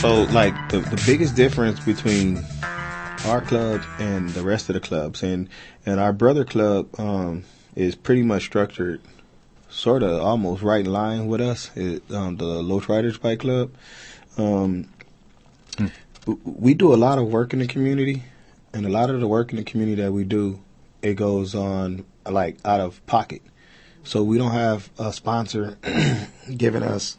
So, like the, the biggest difference between our club and the rest of the clubs, and and our brother club um, is pretty much structured, sort of almost right in line with us. It, um, the Los Riders Bike Club. Um, w- We do a lot of work in the community, and a lot of the work in the community that we do, it goes on like out of pocket. So we don't have a sponsor giving us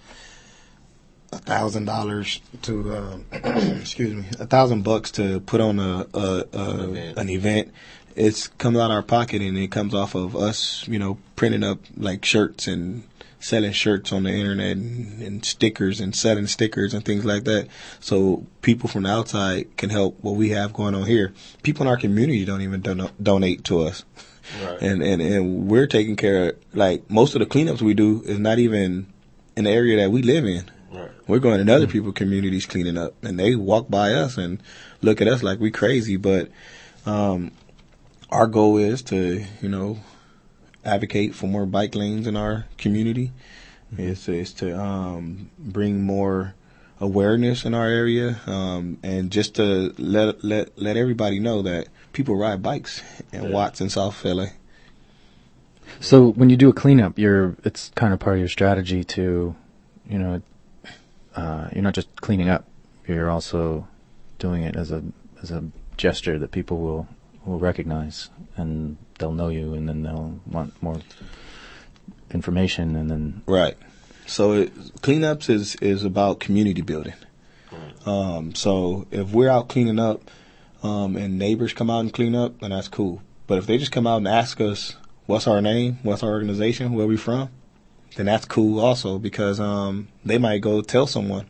a thousand dollars to um, excuse me a thousand bucks to put on a, a, a event. an event it's comes out of our pocket and it comes off of us you know printing up like shirts and selling shirts on the internet and, and stickers and selling stickers and things like that so people from the outside can help what we have going on here people in our community don't even don- donate to us Right. and, and and we're taking care of like most of the cleanups we do is not even in the area that we live in right. we're going in other people's communities cleaning up, and they walk by us and look at us like we crazy. But um, our goal is to, you know, advocate for more bike lanes in our community. Is to, is to um, bring more awareness in our area, um, and just to let let let everybody know that people ride bikes in Yeah. Watts and South LA. So when you do a cleanup, you're it's kind of part of your strategy to, you know, uh, you're not just cleaning up. You're also doing it as a as a gesture that people will will recognize and they'll know you and then they'll want more information and then Right. So it, cleanups is is about community building. Um, so if we're out cleaning up, um, and neighbors come out and clean up, then that's cool. But if they just come out and ask us, "What's our name? What's our organization? Where we from?" then that's cool also because um, they might go tell someone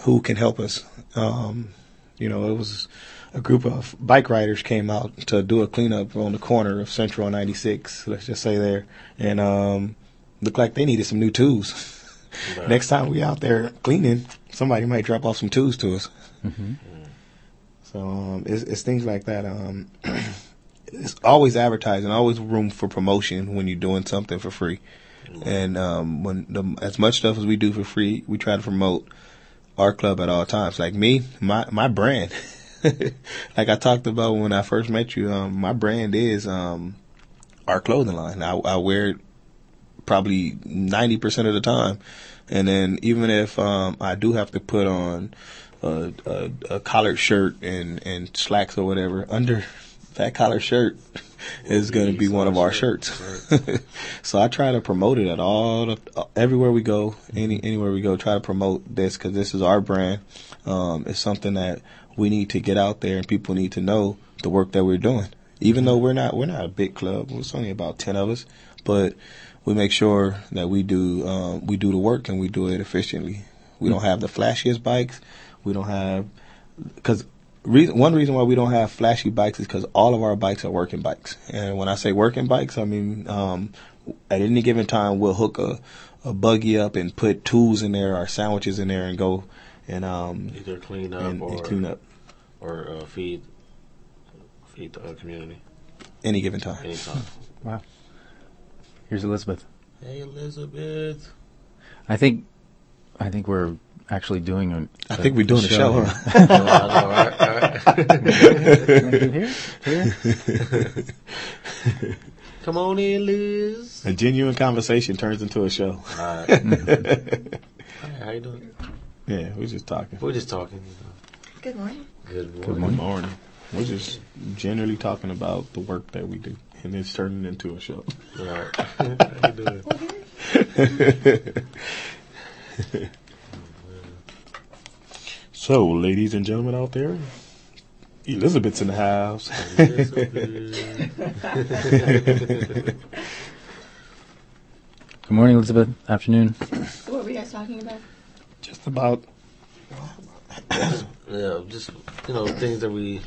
who can help us. Um, you know, it was a group of bike riders came out to do a cleanup on the corner of Central and 96. Let's just say there, and um, looked like they needed some new tools. Right. Next time we out there cleaning, somebody might drop off some tools to us. So um, it's, it's things like that. Um, it's always advertising, always room for promotion when you're doing something for free. And um, when the, as much stuff as we do for free, we try to promote our club at all times. Like me, my my brand, like I talked about when I first met you, um, my brand is um, our clothing line. I, I wear it probably ninety percent of the time, and then even if um, I do have to put on a, a, a collared shirt and and slacks or whatever under that collared shirt is going to be one of our shirts. so I try to promote it at all the, everywhere we go, any anywhere we go. Try to promote this because this is our brand. Um, it's something that we need to get out there and people need to know the work that we're doing. Even though we're not we're not a big club, it's only about ten of us, but we make sure that we do um, we do the work and we do it efficiently. We don't have the flashiest bikes. We don't have because reason, one reason why we don't have flashy bikes is because all of our bikes are working bikes. And when I say working bikes, I mean um, at any given time we'll hook a, a buggy up and put tools in there or sandwiches in there and go and um Either clean up and, or and clean up or uh, feed feed the uh, community any given time. anytime. wow. Here's Elizabeth. hey Elizabeth. I think I think we're actually doing a I think we're doing a show. here. I know, right? right? Here? Come on in, Liz. a genuine conversation turns into a show. All right. Hey, how you doing? Yeah, we're just talking. We're just talking. Good morning. Good morning. Good morning. morning. We're just generally talking about the work that we do, and it's turning into a show. All right. how you doing? So, ladies and gentlemen out there, Elizabeth's in the house. Good morning, Elizabeth. Afternoon. What were you guys talking about? just about yeah, just you know things that we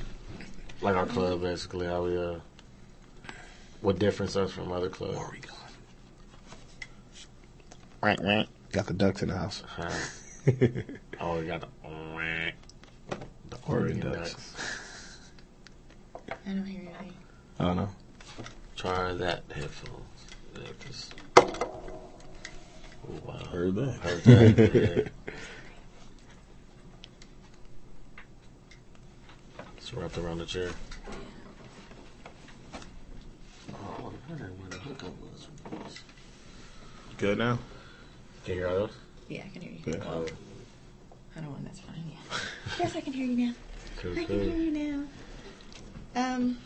like our club basically how we uh what difference us from other clubs. where are we going. Got the ducks in the house. Uh, oh, we got the the Oregon Oregon Ducks. ducks. I don't hear anything. I don't know. try that headphones. Yeah, 'cause- oh, wow. Heard that. Heard that. It's wrapped around the chair. Oh, I wonder where the hookup was. Good now. Can you hear all those? Yeah, I can hear you. Good. Well, I don't want that's fine. Yeah. yes, I can hear you now. Cool, I can cool. hear you now. Um,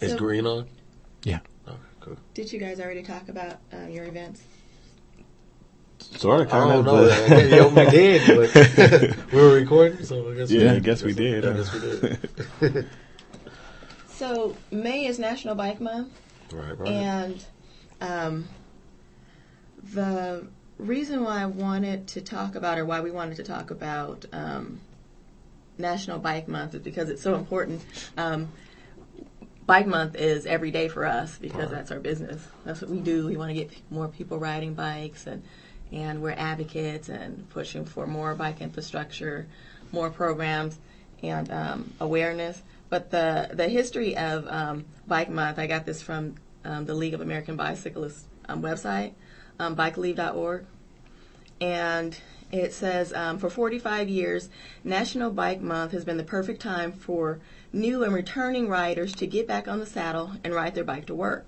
Is So- green on? Yeah. Okay, cool. did you guys already talk about uh, your events? Sort of, I kind don't of. know. but- Yeah, we did, but we were recording, so I guess Yeah, we I guess we did, I guess we did. So May is National Bike Month, right, right. and um, the reason why I wanted to talk about, or why we wanted to talk about um, National Bike Month, is because it's so important. Um, Bike Month is every day for us because that's our business. That's what we do. We want to get more people riding bikes, and and we're advocates and pushing for more bike infrastructure, more programs, and um, awareness. But the the history of um, Bike Month, I got this from um, the League of American Bicyclists um, website, um, bikeleague.org, and it says for 45 years, National Bike Month has been the perfect time for new and returning riders to get back on the saddle and ride their bike to work.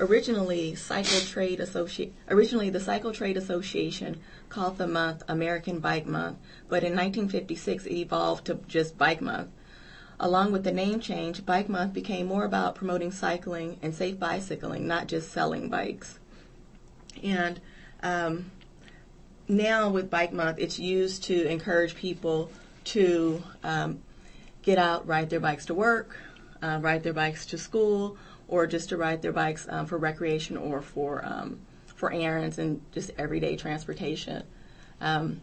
Originally, Cycle Trade Associ- originally the Cycle Trade Association called the month American Bike Month, but in 1956 it evolved to just Bike Month. Along with the name change, Bike Month became more about promoting cycling and safe bicycling, not just selling bikes. And um, now with Bike Month, it's used to encourage people to um, get out, ride their bikes to work, uh, ride their bikes to school, or just to ride their bikes um, for recreation or for um, for errands and just everyday transportation. Um,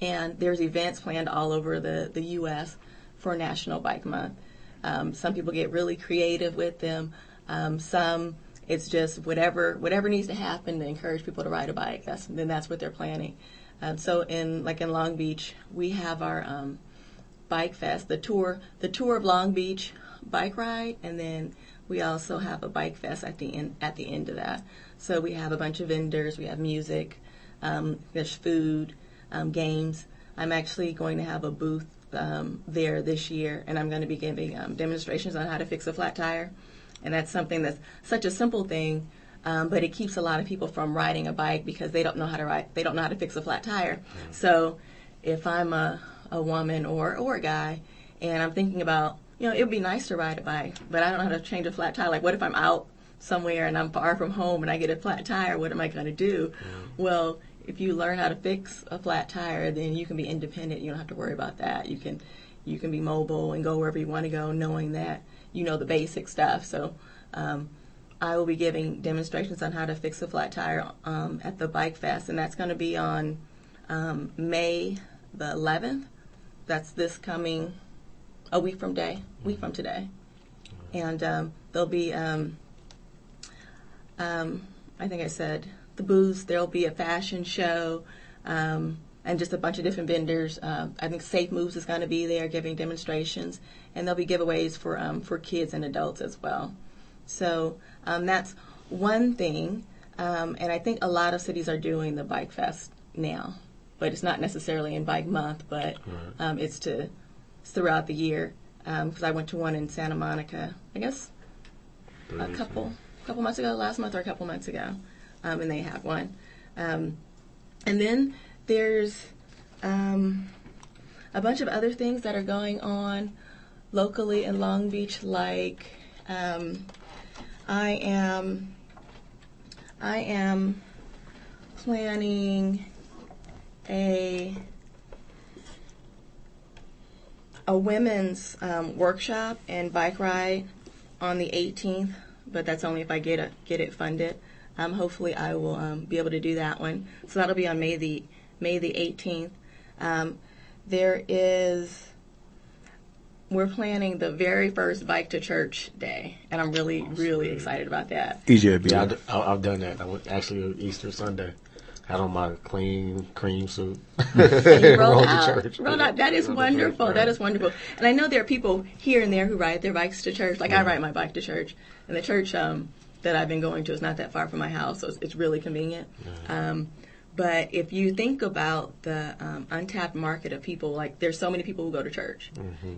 and there's events planned all over the, the U.S. for National Bike Month. Um, some people get really creative with them. Um, some it's just whatever whatever needs to happen to encourage people to ride a bike. That's then that's what they're planning. Um, so in like in Long Beach, we have our bike fest, the tour, the tour of Long Beach bike ride, and then we also have a bike fest at the end at the end of that. So we have a bunch of vendors, we have music, um, there's food, um, games. I'm actually going to have a booth um, there this year, and I'm going to be giving um, demonstrations on how to fix a flat tire, and that's something that's such a simple thing. Um, but it keeps a lot of people from riding a bike because they don't know how to ride. They don't know how to fix a flat tire. So, if I'm a, a woman or or a guy, and I'm thinking about, you know, it would be nice to ride a bike, but I don't know how to change a flat tire. Like, what if I'm out somewhere and I'm far from home and I get a flat tire? What am I going to do? Well, if you learn how to fix a flat tire, then you can be independent. You don't have to worry about that. You can you can be mobile and go wherever you want to go, knowing that you know the basic stuff. So. Um, I will be giving demonstrations on how to fix a flat tire um, at the Bike Fest, and that's going to be on um, May the 11th. That's this coming a week from day, week from today, and um, there'll be, um, um, I think I said the booths. There'll be a fashion show. Um, and just a bunch of different vendors. Um, I think Safe Moves is going to be there giving demonstrations, and there'll be giveaways for um, for kids and adults as well. So um, that's one thing, um, and I think a lot of cities are doing the Bike Fest now, but it's not necessarily in Bike Month, but um, it's to throughout the year. Because I went to one in Santa Monica, I guess a couple couple months ago, last month or a couple months ago, um, and they have one. Um, and then there's um, a bunch of other things that are going on locally in Long Beach, like. Um, I am I am planning a a women's um, workshop and bike ride on the 18th, but that's only if I get it get it funded. Um, hopefully, I will um, be able to do that one. So that'll be on May the May the 18th. Um, there is we're planning the very first bike to church day, and I'm really, really excited about that. EJ, Yeah, I d- I- I've done that. I went actually Easter Sunday. Had on my clean cream suit. And you roll Roll to out. church. Roll out. That is wonderful. church, right. is wonderful. And I know there are people here and there who ride their bikes to church. Like I ride my bike to church, and the church um, that I've been going to is not that far from my house, so it's, it's really convenient. Um, but if you think about the um, untapped market of people, like there's so many people who go to church,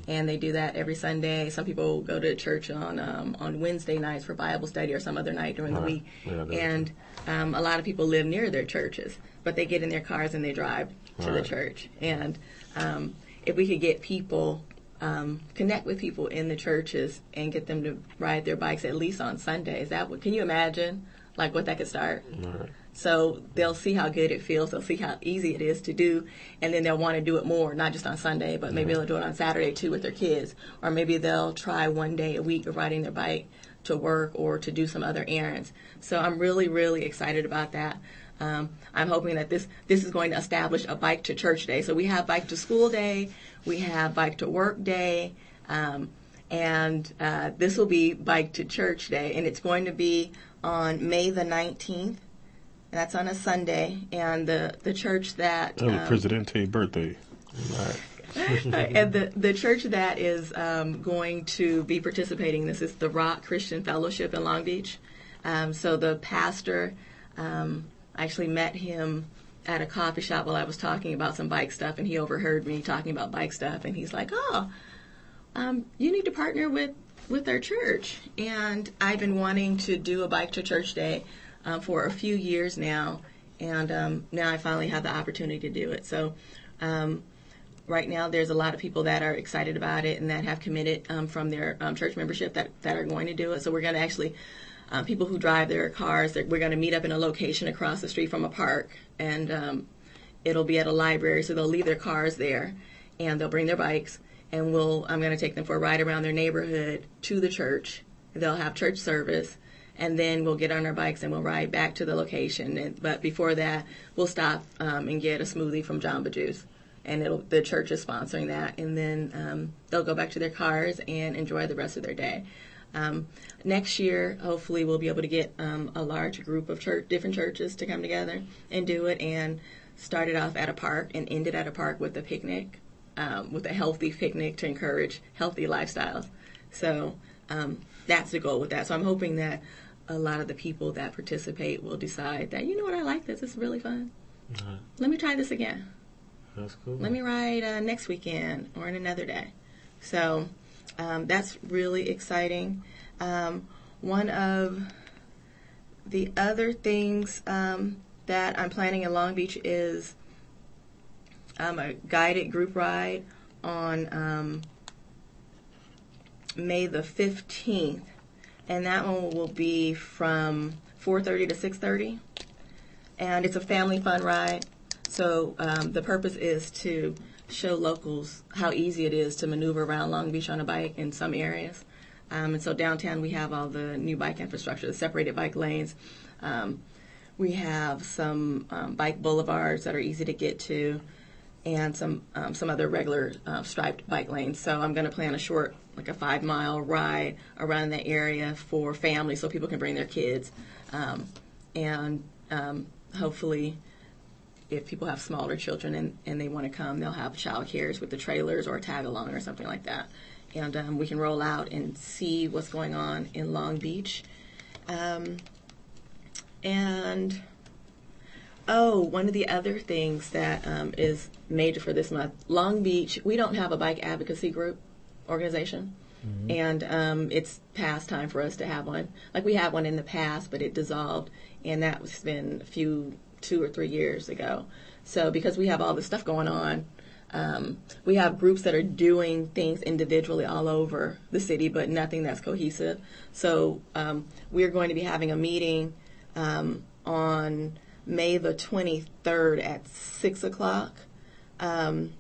and they do that every Sunday. Some people go to church on um, on Wednesday nights for Bible study or some other night during the Right. week, Yeah, and um, a lot of people live near their churches, but they get in their cars and they drive to the Right. church. And um, if we could get people, um, connect with people in the churches and get them to ride their bikes at least on Sundays, that would, can you imagine like what that could start? Right. So they'll see how good it feels. They'll see how easy it is to do, and then they'll want to do it more, not just on Sunday, but maybe they'll do it on Saturday too with their kids, or maybe they'll try one day a week of riding their bike to work or to do some other errands. So I'm really, really excited about that. Um, I'm hoping that this this is going to establish a bike to church day. So we have bike to school day, we have bike to work day. Um, and uh, this will be Bike to Church Day, and it's going to be on May the 19th. That's on a Sunday, and the the church that Oh, um, Presidente birthday. Right. and the the church that is um, going to be participating. This is the Rock Christian Fellowship in Long Beach. Um, so the pastor, um, I actually met him at a coffee shop while I was talking about some bike stuff, and he overheard me talking about bike stuff, and he's like, "Oh, um, you need to partner with with our church." And I've been wanting to do a bike to church day um, for a few years now, and um, now I finally have the opportunity to do it. So. Um, right now there's a lot of people that are excited about it and that have committed um, from their um, church membership that, that are going to do it. So we're going to actually, um, people who drive their cars, we're going to meet up in a location across the street from a park and um, it'll be at a library. So they'll leave their cars there and they'll bring their bikes and we'll, I'm going to take them for a ride around their neighborhood to the church. They'll have church service and then we'll get on our bikes and we'll ride back to the location. And, but before that, we'll stop um, and get a smoothie from Jamba Juice and the church is sponsoring that, and then um, they'll go back to their cars and enjoy the rest of their day. Um, next year, hopefully, we'll be able to get um, a large group of church, different churches to come together and do it, and start it off at a park and end it at a park with a picnic, um, with a healthy picnic to encourage healthy lifestyles. So um, that's the goal with that. So I'm hoping that a lot of the people that participate will decide that you know what I like this. It's really fun. Right. Let me try this again That's cool. let me ride uh, next weekend or in another day. So um, that's really exciting. Um, one of the other things um, that I'm planning in Long Beach is um, a guided group ride on um, May the 15th, and that one will be from 4:30 to 6:30, and it's a family fun ride. So um, the purpose is to show locals how easy it is to maneuver around Long Beach on a bike in some areas. Um, and so downtown we have all the new bike infrastructure, the separated bike lanes. Um, we have some um, bike boulevards that are easy to get to, and some um, some other regular uh, striped bike lanes. So I'm going to plan a short, like a five mile ride around the area for families, so people can bring their kids, um, and um, hopefully if people have smaller children and, and they want to come, they'll have child cares with the trailers or a tag along or something like that. And um, we can roll out and see what's going on in Long Beach. Um, and oh, one of the other things that um, is major for this month, Long Beach, we don't have a bike advocacy group organization. And um, it's past time for us to have one. Like we had one in the past, but it dissolved, and that was been a few two or three years ago. So because we have all this stuff going on, um, we have groups that are doing things individually all over the city, but nothing that's cohesive. So um, we're going to be having a meeting um, on May the 23rd at 6 o'clock. Um,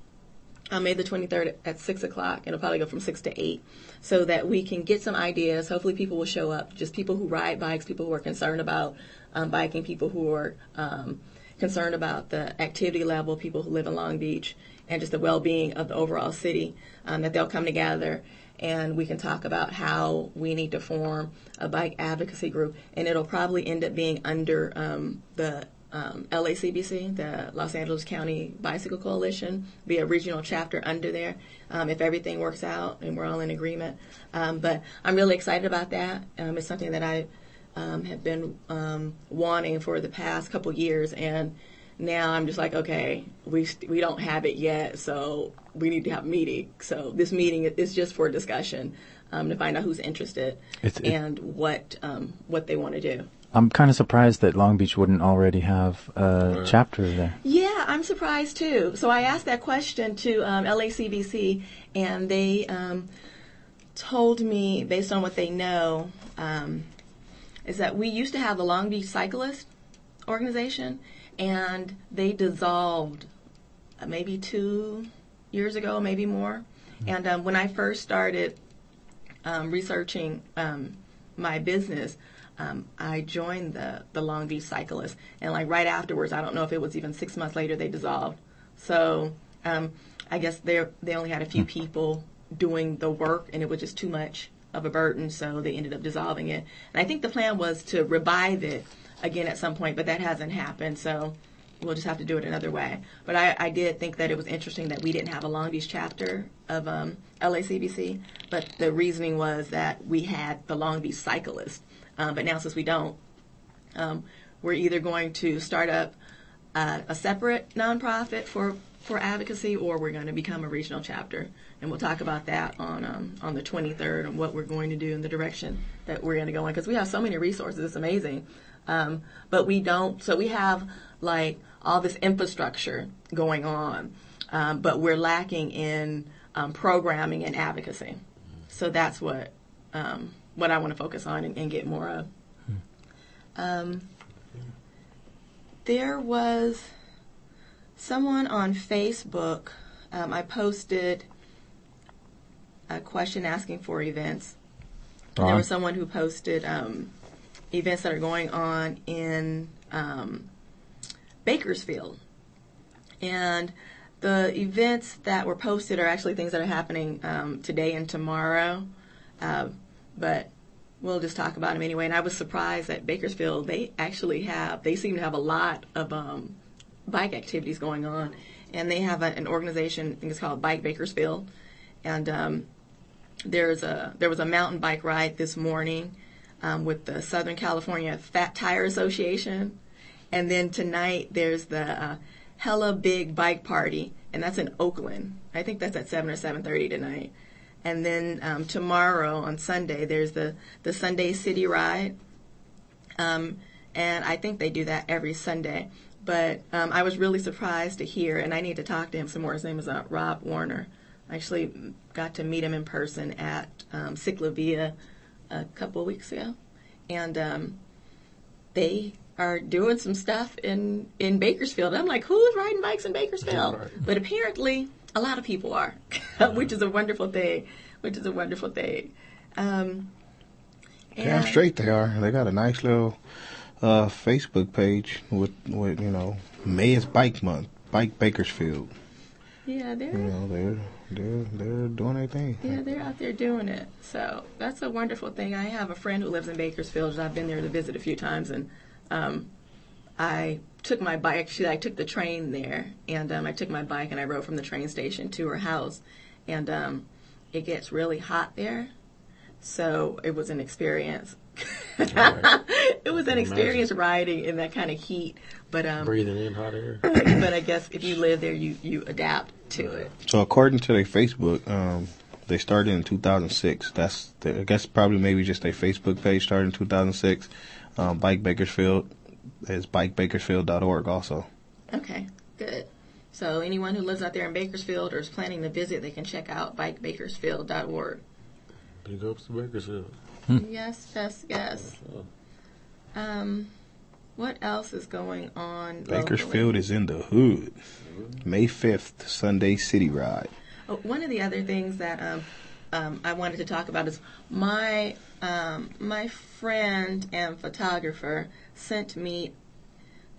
on May the 23rd at 6 o'clock, and it'll probably go from 6 to 8, so that we can get some ideas. Hopefully, people will show up, just people who ride bikes, people who are concerned about um, biking, people who are um, concerned about the activity level, people who live in Long Beach, and just the well being of the overall city, um, that they'll come together and we can talk about how we need to form a bike advocacy group. And it'll probably end up being under um, the um, LACBC, the Los Angeles County Bicycle Coalition, be a regional chapter under there um, if everything works out and we're all in agreement. Um, but I'm really excited about that. Um, it's something that I um, have been um, wanting for the past couple years, and now I'm just like, okay, we st- we don't have it yet, so we need to have a meeting. So this meeting is just for discussion um, to find out who's interested It's- it- and what um, what they want to do. I'm kind of surprised that Long Beach wouldn't already have a chapter there. Yeah, I'm surprised too. So I asked that question to um, LACBC, and they um, told me, based on what they know, um, is that we used to have the Long Beach Cyclist organization, and they dissolved uh, maybe two years ago, maybe more. And um, when I first started um, researching um, my business, um, I joined the the Long Beach Cyclists, and like right afterwards, I don't know if it was even six months later, they dissolved. So um, I guess they they only had a few people doing the work, and it was just too much of a burden, so they ended up dissolving it. And I think the plan was to revive it again at some point, but that hasn't happened. So we'll just have to do it another way. But I, I did think that it was interesting that we didn't have a Long Beach chapter of um, LACBC, but the reasoning was that we had the Long Beach Cyclist. Um, but now since we don't, um, we're either going to start up uh, a separate nonprofit for for advocacy, or we're going to become a regional chapter, and we'll talk about that on um, on the 23rd and what we're going to do in the direction that we're going to go in because we have so many resources. It's amazing, um, but we don't. So we have like all this infrastructure going on, um, but we're lacking in um, programming and advocacy. So that's what um, what I want to focus on and, and get more of. Um, there was someone on Facebook. Um, I posted a question asking for events. There was someone who posted um, events that are going on in um, Bakersfield. And the events that were posted are actually things that are happening um, today and tomorrow. Uh, but we'll just talk about them anyway. And I was surprised that Bakersfield, they actually have, they seem to have a lot of um, bike activities going on. And they have a, an organization, I think it's called Bike Bakersfield. And um, there's a there was a mountain bike ride this morning um, with the Southern California Fat Tire Association, and then tonight there's the uh, Hella Big Bike Party, and that's in Oakland. I think that's at seven or seven thirty tonight. And then um, tomorrow on Sunday there's the the Sunday City Ride, um, and I think they do that every Sunday. But um, I was really surprised to hear, and I need to talk to him some more. His name is uh, Rob Warner. I actually got to meet him in person at um, Ciclavia a couple of weeks ago, and um, they are doing some stuff in in Bakersfield. I'm like, who's riding bikes in Bakersfield? Right. But apparently, a lot of people are, which is a wonderful thing. Which is a wonderful thing. Um, Damn and- straight they are. They got a nice little uh, Facebook page with, with you know May's Bike Month, Bike Bakersfield. Yeah, they're You know they're they're they're doing their thing. Yeah, they're out there doing it. So that's a wonderful thing. I have a friend who lives in Bakersfield, I've been there to visit a few times, and um, I took my bike. Actually, I took the train there, and um, I took my bike and I rode from the train station to her house, and um, it gets really hot there, so it was an experience. it was an experience riding in that kind of heat, but um, Breathing in hot air. but I guess if you live there, you you adapt to it. So according to their Facebook, um, they started in 2006. That's the, I guess probably maybe just their Facebook page started in 2006. Um, Bike Bakersfield is bikebakersfield.org also. Okay, good. So anyone who lives out there in Bakersfield or is planning to visit, they can check out bikebakersfield.org. Big ups to Bakersfield. Yes, yes, yes. Um, what else is going on? Bakersfield is in the hood. May 5th, Sunday City Ride. Oh, one of the other things that um, um, I wanted to talk about is my um, my friend and photographer sent me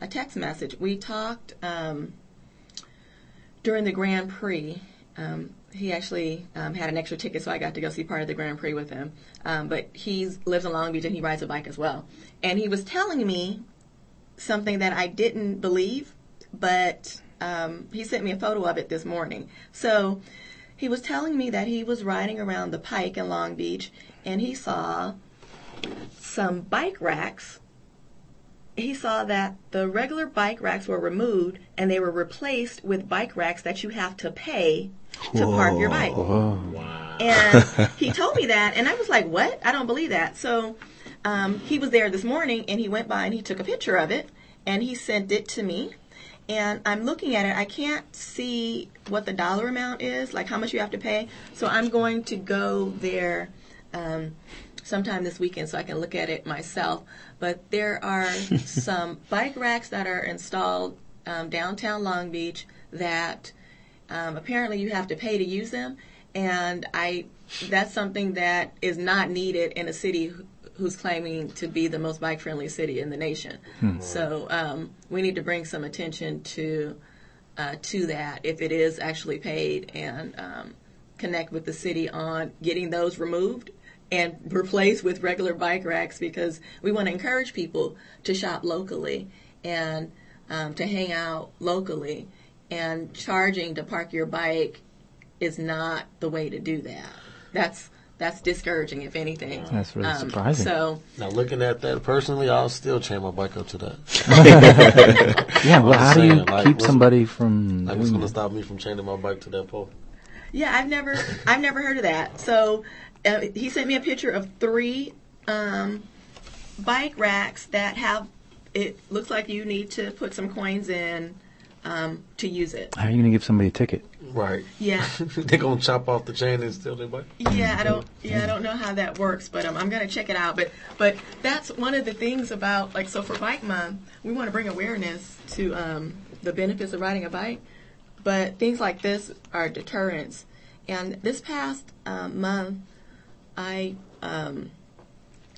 a text message. We talked um, during the Grand Prix. Um, he actually um, had an extra ticket, so I got to go see part of the Grand Prix with him. Um, but he lives in Long Beach and he rides a bike as well. And he was telling me something that I didn't believe, but um, he sent me a photo of it this morning. So he was telling me that he was riding around the pike in Long Beach and he saw some bike racks. He saw that the regular bike racks were removed and they were replaced with bike racks that you have to pay to park your bike. Wow. And he told me that, and I was like, "What? I don't believe that." So um, he was there this morning, and he went by and he took a picture of it, and he sent it to me. And I'm looking at it. I can't see what the dollar amount is, like how much you have to pay. So I'm going to go there um, sometime this weekend so I can look at it myself. But there are some bike racks that are installed um, downtown Long Beach that um, apparently you have to pay to use them, and I that's something that is not needed in a city who's claiming to be the most bike friendly city in the nation. So um, we need to bring some attention to uh, to that if it is actually paid and um, connect with the city on getting those removed and replaced with regular bike racks because we want to encourage people to shop locally and um, to hang out locally and charging to park your bike is not the way to do that. That's that's discouraging, if anything. That's really Um, surprising. So Now looking at that personally, I'll still chain my bike up to that. yeah, well, I'm how do you like, keep somebody from Like it's doing gonna stop me from chaining my bike to that pole. yeah, I've never I've never heard of that. So uh, he sent me a picture of three um, bike racks that have. It looks like you need to put some coins in um, to use it. How are you going to give somebody a ticket? Right. Yeah. they gonna chop off the chain and steal their bike. Yeah, I don't. Yeah, I don't know how that works, but um, I'm gonna check it out. But but that's one of the things about like so for Bike Month, we want to bring awareness to um, the benefits of riding a bike. But things like this are deterrents. And this past um, month, I um,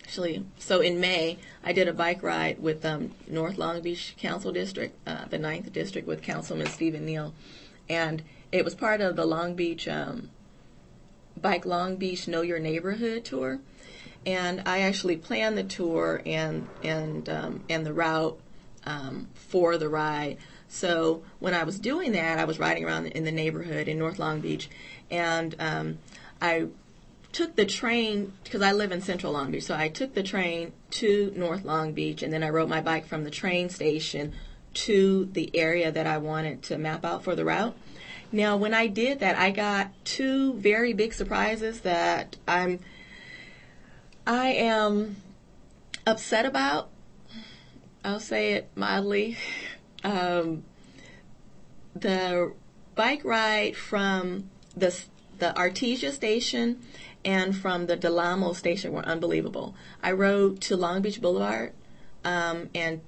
actually so in May I did a bike ride with um, North Long Beach Council District, uh, the Ninth District, with Councilman Steven Neal, and it was part of the Long Beach. Um, Bike Long Beach Know Your Neighborhood tour, and I actually planned the tour and and um, and the route um, for the ride. So when I was doing that, I was riding around in the neighborhood in North Long Beach, and um, I took the train because I live in Central Long Beach. So I took the train to North Long Beach, and then I rode my bike from the train station to the area that I wanted to map out for the route. Now, when I did that, I got two very big surprises that I'm I am upset about. I'll say it mildly. Um, the bike ride from the the Artesia station and from the Delamo station were unbelievable. I rode to Long Beach Boulevard, um, and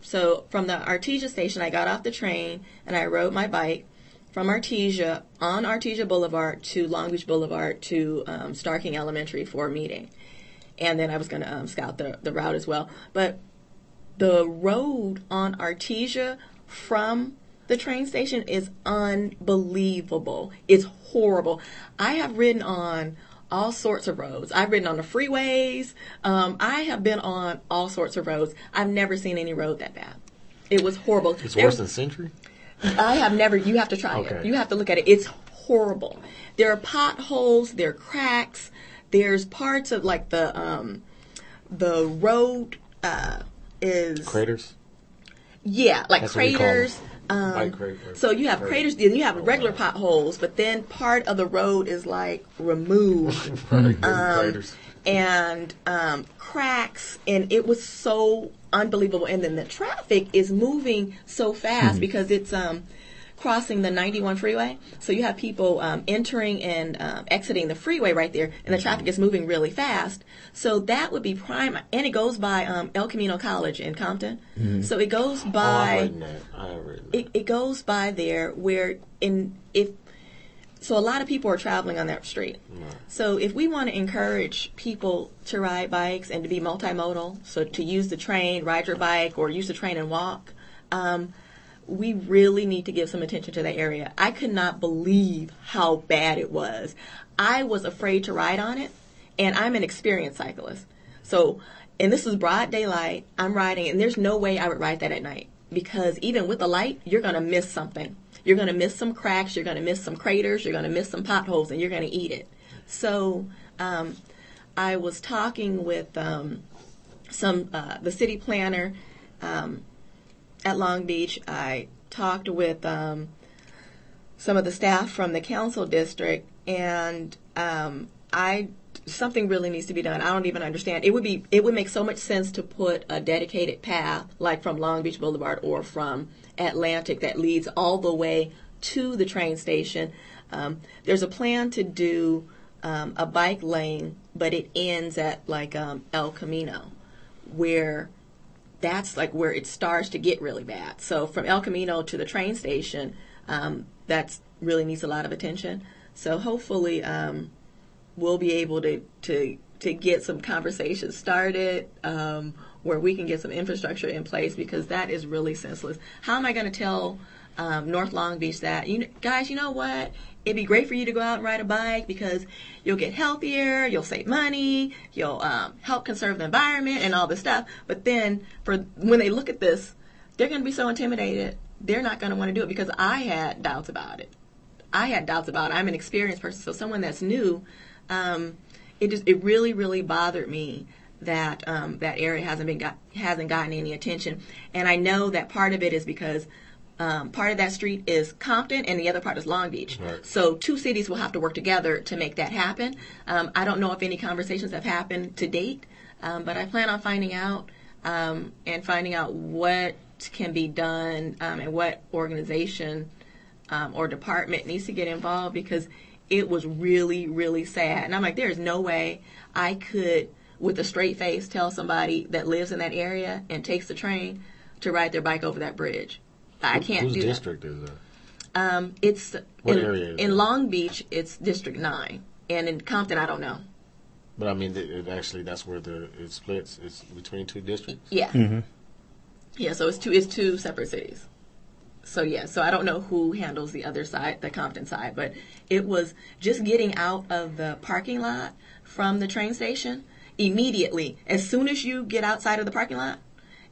so from the Artesia station, I got off the train and I rode my bike from Artesia on Artesia Boulevard to Long Beach Boulevard to um, Starr King Elementary for a meeting, and then I was going to um, scout the the route as well. But the road on Artesia from the train station is unbelievable. It's horrible. I have ridden on all sorts of roads. I've ridden on the freeways. Um, I have been on all sorts of roads. I've never seen any road that bad. It was horrible. It's There- worse than Century. I have never. You have to try it. You have to look at it. It's horrible. There are potholes. There are cracks. There's parts of like the um, the road uh, is Craters. yeah, like That's what we call craters. Um, so you have craters, then you have regular potholes, but then part of the road is like removed. Craters. and um, cracks, and it was so unbelievable. And then the traffic is moving so fast because it's um, crossing the 91 freeway. So you have people um, entering and um, exiting the freeway right there, and the traffic is moving really fast. So that would be prime, and it goes by um, El Camino College in Compton. So it goes Oh, by ridden that. I have ridden that. it, it goes by there where in if so a lot of people are traveling on that street so if we want to encourage people to ride bikes and to be multimodal so to use the train ride your bike or use the train and walk um, we really need to give some attention to that area i could not believe how bad it was i was afraid to ride on it and i'm an experienced cyclist so and this is broad daylight. I'm riding, and there's no way I would ride that at night because even with the light, you're gonna miss something. You're gonna miss some cracks. You're gonna miss some craters. You're gonna miss some potholes, and you're gonna eat it. So um, I was talking with um, some uh, the city planner um, at Long Beach. I talked with um, some of the staff from the council district, and um, I something really needs to be done. I don't even understand. It would be it would make so much sense to put a dedicated path like from Long Beach Boulevard or from Atlantic that leads all the way to the train station. Um, there's a plan to do um, a bike lane, but it ends at like um, El Camino, where that's like where it starts to get really bad. So from El Camino to the train station, um, that's really needs a lot of attention. So hopefully, um, we'll be able to to to get some conversations started um, where we can get some infrastructure in place because that is really senseless. How am I going to tell um, North Long Beach that you guys, you know what? It'd be great for you to go out and ride a bike because you'll get healthier, you'll save money, you'll um, help conserve the environment and all this stuff. But then, for when they look at this, they're going to be so intimidated. They're not going to want to do it because I had doubts about it. I had doubts about it. I'm an experienced person, so someone that's new, um, it just it really really bothered me that um, that area hasn't been got hasn't gotten any attention, and I know that part of it is because um, part of that street is Compton and the other part is Long Beach. Right. So two cities will have to work together to make that happen. Um, I don't know if any conversations have happened to date, um, but I plan on finding out um, and finding out what can be done um, and what organization um, or department needs to get involved because it was really, really sad. And I'm like, there's no way I could, with a straight face, tell somebody that lives in that area and takes the train to ride their bike over that bridge. I can't Whose do district is that? that. Um, it's What in, area is in it? Long Beach. It's District Nine, and in Compton, I don't know. But I mean, it, it actually, that's where the it splits. It's between two districts. Yeah, yeah. So it's two. It's two separate cities. So yeah. So I don't know who handles the other side, the Compton side, but it was just getting out of the parking lot from the train station immediately. As soon as you get outside of the parking lot,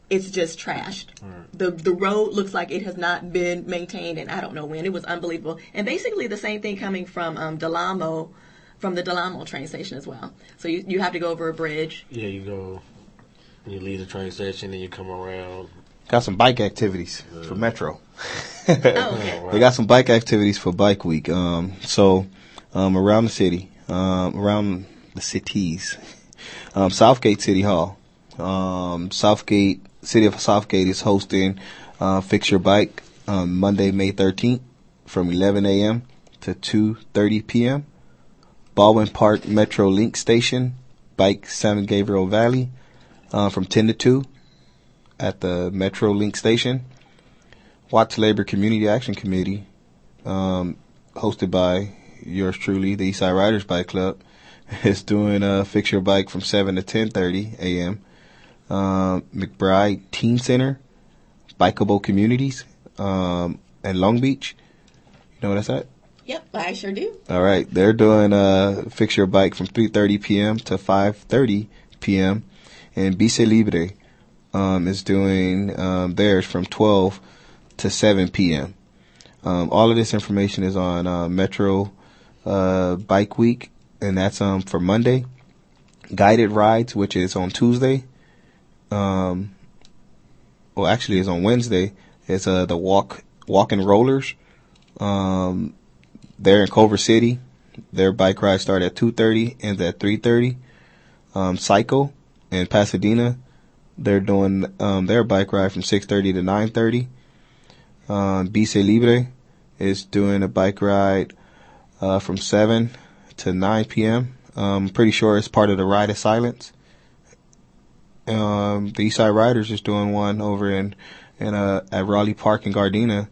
it's just trashed. The the road looks like it has not been maintained, and I don't know when. It was unbelievable. And basically the same thing coming from um, Delamo, from the Delamo train station as well. So you you have to go over a bridge. Yeah, you go, you leave the train station, and you come around. Got some bike activities for Metro. Oh, okay. They got some bike activities for Bike Week. Um, so um, around the city, um, around the cities, um, Southgate City Hall, um, Southgate City of Southgate is hosting uh, Fix Your Bike on Monday, May 13th, from 11 a.m. to 2:30 p.m. Baldwin Park Metro Link Station, Bike San Gabriel Valley, uh, from 10 to 2 at the Metro Link Station. Watts Labor Community Action Committee, um, hosted by yours truly, the Eastside Riders Bike Club, is doing a fix your bike from seven to ten thirty a.m. Um, McBride Teen Center, Bikeable Communities, um, and Long Beach. You know what I said? Yep, I sure do. All right, they're doing uh, fix your bike from 3:30 p.m. to 5:30 p.m. and Bice Libre um, is doing um, theirs from 12 to 7 p.m. Um, all of this information is on uh, Metro uh, Bike Week, and that's um, for Monday. Guided rides, which is on Tuesday. Um, well, actually, it's on Wednesday. It's uh, the walk walk and rollers. Um, they're in Culver City. Their bike rides start at 2:30 and at 3:30. Um, Cycle in Pasadena, they're doing um, their bike ride from 6:30 to 9:30. Um, Bice Libre is doing a bike ride uh, from 7 to 9 p.m. Um, pretty sure it's part of the Ride of Silence. Um, the Eastside Riders is doing one over in in uh, at Rowley Park in Gardena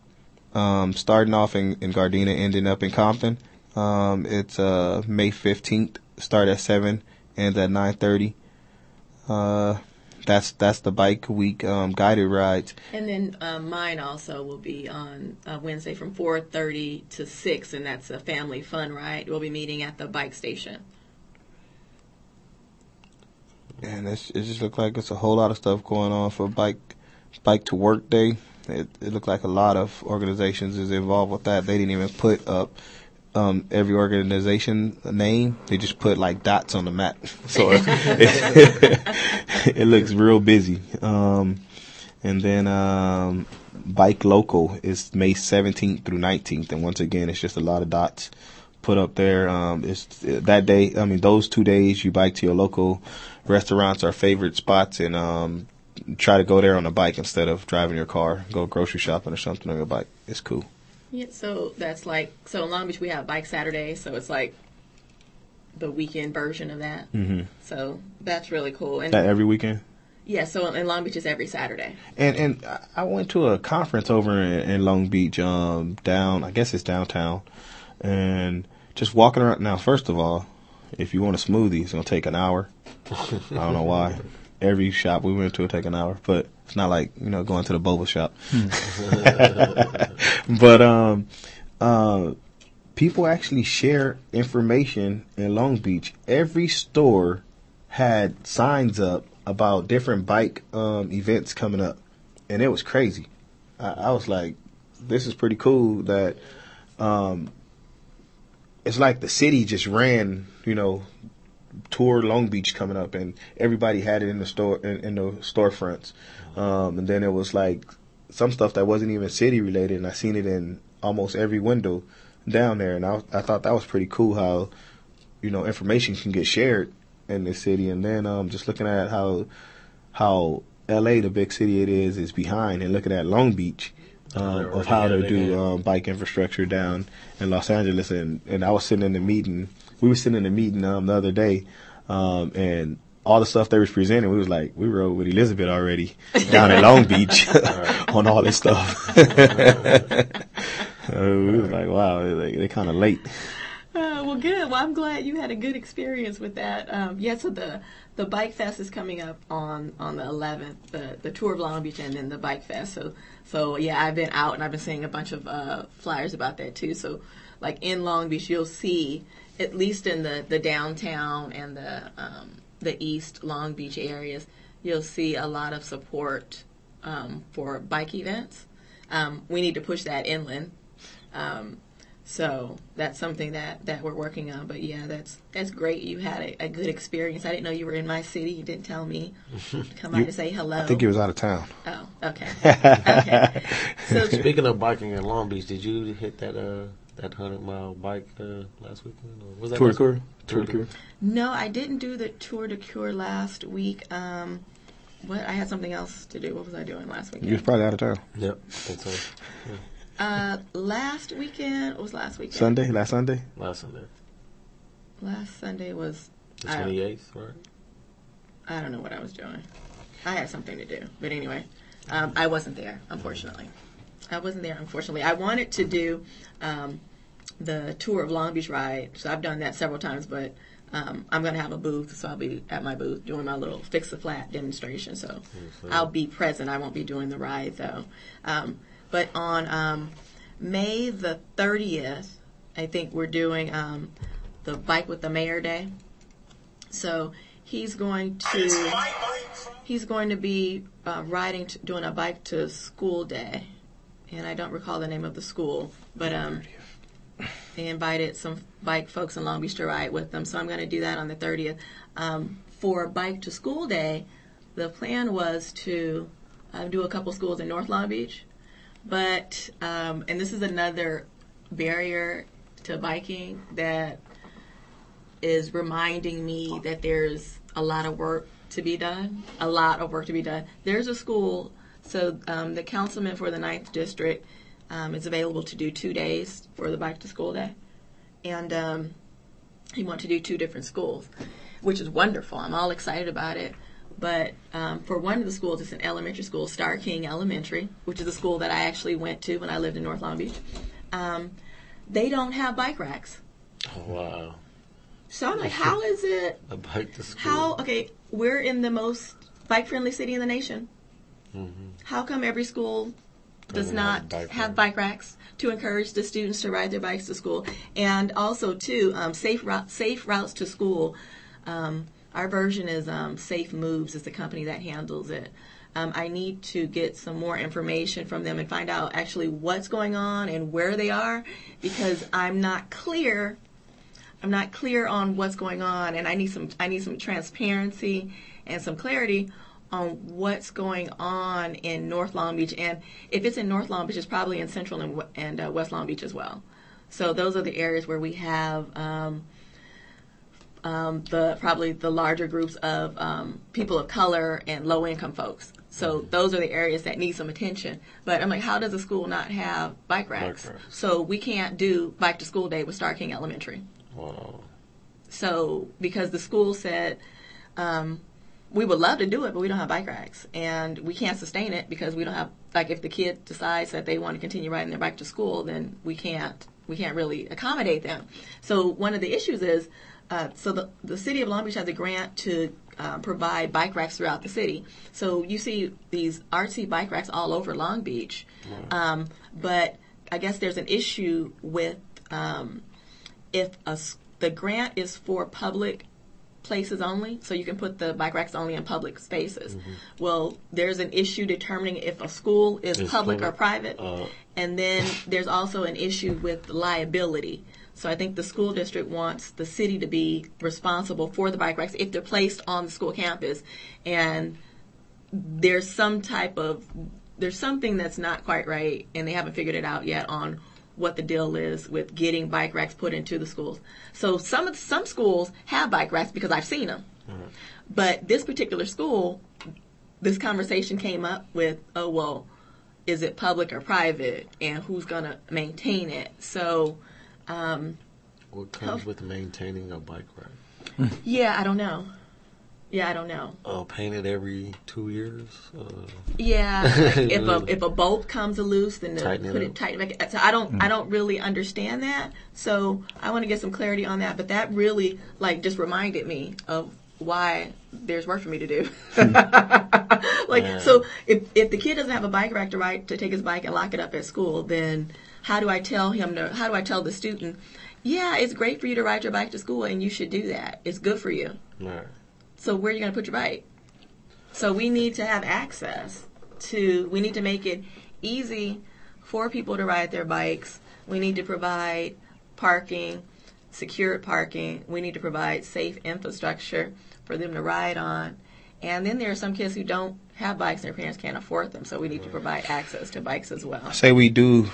um, starting off in, in Gardena, ending up in Compton. Um, it's uh, May 15th, start at 7, ends at 9.30. Uh, that's that's the bike week um, guided rides. And then um, mine also will be on uh, Wednesday from 4:30 to 6, and that's a family fun ride. We'll be meeting at the bike station. And it just looked like it's a whole lot of stuff going on for bike bike to work day. It, it looked like a lot of organizations is involved with that. They didn't even put up um, every organization name. They just put like dots on the map, so it, it, it looks real busy. Um, and then um, Bike Local is May 17th through 19th, and once again, it's just a lot of dots put up there. Um, it's that day. I mean, those two days, you bike to your local restaurants or favorite spots, and um, try to go there on a bike instead of driving your car. Go grocery shopping or something on your bike. It's cool. Yeah, so that's like so in Long Beach we have Bike Saturday, so it's like the weekend version of that. Mm-hmm. So that's really cool. And That every weekend. yeah, so in Long Beach is every Saturday. And and I- I went to a conference over in, in Long Beach, um, down I guess it's downtown, and just walking around. Now, first of all, if you want a smoothie, it's gonna take an hour. I don't know why. Every shop we went to would take an hour, but it's not like you know going to the boba shop. but um, uh, people actually share information in Long Beach. Every store had signs up about different bike um, events coming up, and it was crazy. I, I was like, "This is pretty cool." That um, it's like the city just ran, you know, tour Long Beach coming up, and everybody had it in the store in, in the storefronts. Um, and then it was like some stuff that wasn't even city related, and I seen it in almost every window down there, and I, I thought that was pretty cool how you know information can get shared in the city, and then um, just looking at how how L.A. the big city it is is behind, and looking at Long Beach. Um, of how working they at it do um, bike infrastructure down in Los Angeles, and, and I was sitting in the meeting. We were sitting in the meeting um, the other day, um, and all the stuff they was presenting, we was like, we rode with Elizabeth already down in Long Beach on all this stuff. uh, we was like, wow, they, they kind of late. Uh, well, good. Well, I'm glad you had a good experience with that. Um, yeah, so the the Bike Fest is coming up on on the 11th, the the tour of Long Beach, and then the Bike Fest. So so yeah, I've been out and I've been seeing a bunch of uh, flyers about that too. So like in Long Beach, you'll see at least in the the downtown and the um, the East Long Beach areas, you'll see a lot of support um, for bike events. Um, we need to push that inland. Um, so that's something that, that we're working on. But yeah, that's that's great. You had a, a good experience. I didn't know you were in my city. You didn't tell me. Come by You- to say hello. I think he was out of town. Oh, okay. okay. So Speaking of biking in Long Beach, did you hit that uh that hundred mile bike uh, last weekend? Or was that Tour de Cure? Tour Tour de de Cure. no, I didn't do the tour de cure last week. Um, what I had something else to do. What was I doing last week? You was probably out of town. Yep, I think so. Uh, last weekend what was last weekend. Sunday, last Sunday. Last Sunday, Last Sunday was the I don't- twenty eighth, right? I don't know what I was doing. I had something to do, but anyway, um, I wasn't there, unfortunately. I wasn't there, unfortunately. I wanted to do um, the tour of Long Beach ride, so I've done that several times, but um, I'm going to have a booth, so I'll be at my booth doing my little fix a flat demonstration. So I'll be present. I won't be doing the ride though. Um, but on um, May the 30th, I think we're doing um, the Bike with the Mayor Day. So he's going to he's going to be uh, riding to, doing a bike to school day, and I don't recall the name of the school, but um, they invited some bike folks in Long Beach to ride with them. So I'm going to do that on the 30th. Um, for bike to school day, the plan was to uh, do a couple schools in North Long Beach, but um, and this is another barrier to biking that is reminding me that there's a lot of work to be done. A lot of work to be done. There's a school, so um, the councilman for the ninth district um, is available to do two days for the bike to school day, and um, he wants to do two different schools, which is wonderful. I'm all excited about it. But um, for one of the schools, it's an elementary school, Starr King Elementary, which is a school that I actually went to when I lived in North Long Beach. Um, they don't have bike racks. Oh wow, So I'm like, how is it? a bike to school. How okay? We're in the most bike-friendly city in the nation. Mm-hmm. How come every school does Doesn't have bike have racks. bike racks to encourage the students to ride their bikes to school? And also, too, um, safe route, safe routes to school. Um, our version is um, Safe Moves is the company that handles it. Um, I need to get some more information from them and find out actually what's going on and where they are because I'm not clear. I'm not clear on what's going on, and I need some I need some transparency and some clarity on what's going on in North Long Beach. And if it's in North Long Beach, it's probably in Central and, and uh, West Long Beach as well. So those are the areas where we have um, um, the probably the larger groups of um, people of color and low income folks. So those are the areas that need some attention. But I'm like, how does a school not have bike racks? racks. So we can't do bike to school day with Starr King Elementary. Wow. So because the school said um, we would love to do it, but we don't have bike racks, and we can't sustain it because we don't have like if the kid decides that they want to continue riding their bike to school, then we can't we can't really accommodate them. So one of the issues is. Uh, so the, the city of Long Beach has a grant to uh, provide bike racks throughout the city. So you see these artsy bike racks all over Long Beach, um, but I guess there's an issue with um, if a the grant is for public places only, so you can put the bike racks only in public spaces. Well, there's an issue determining if a school is Is public or private, uh, and then there's also an issue with liability. So I think the school district wants the city to be responsible for the bike racks if they're placed on the school campus, and there's some type of there's something that's not quite right, and they haven't figured it out yet on what the deal is with getting bike racks put into the schools. So some of some schools have bike racks because I've seen them, mm-hmm. but this particular school, this conversation came up with, oh well, is it public or private, and who's gonna maintain it? So. Um, What comes with maintaining a bike rack? yeah, I don't know. Yeah, I don't know. Uh, painted every two years. Uh, Yeah, if a if a bolt comes loose, then Tighten put up. it tight. Like, so I don't I don't really understand that. So I want to get some clarity on that. But that really like just reminded me of why there's work for me to do. like Yeah. so, if if the kid doesn't have a bike rack to ride to take his bike and lock it up at school, then how do I tell him to? How do I tell the student? Yeah, it's great for you to ride your bike to school, and you should do that. It's good for you. right. So where are you going to put your bike? So we need to have access to. We need to make it easy for people to ride their bikes. We need to provide parking, secured parking. We need to provide safe infrastructure for them to ride on. And then there are some kids who don't have bikes and their parents can't afford them. So we need to provide access to bikes as well. Say we do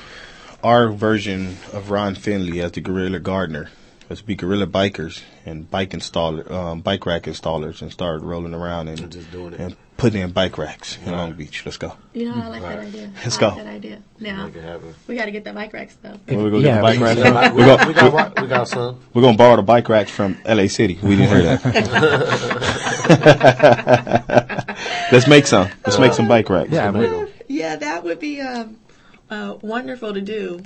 our version of Ron Finley as the Guerrilla Gardener. Let's be Guerrilla Bikers and bike installer, um, bike rack installers, and start rolling around and, And just doing it. and putting in bike racks in Long Beach. Let's go. You know, I like that idea. Let's I go. like that idea. Now Make it happen. we got to get the bike racks though. When we go yeah, get the bike we- racks, We got, we go, we got, we got some. we're gonna borrow the bike racks from LA City. We didn't hear that. Let's make some. Let's make some bike racks. Yeah, we- Tomato. Yeah, that would be um, uh, wonderful to do,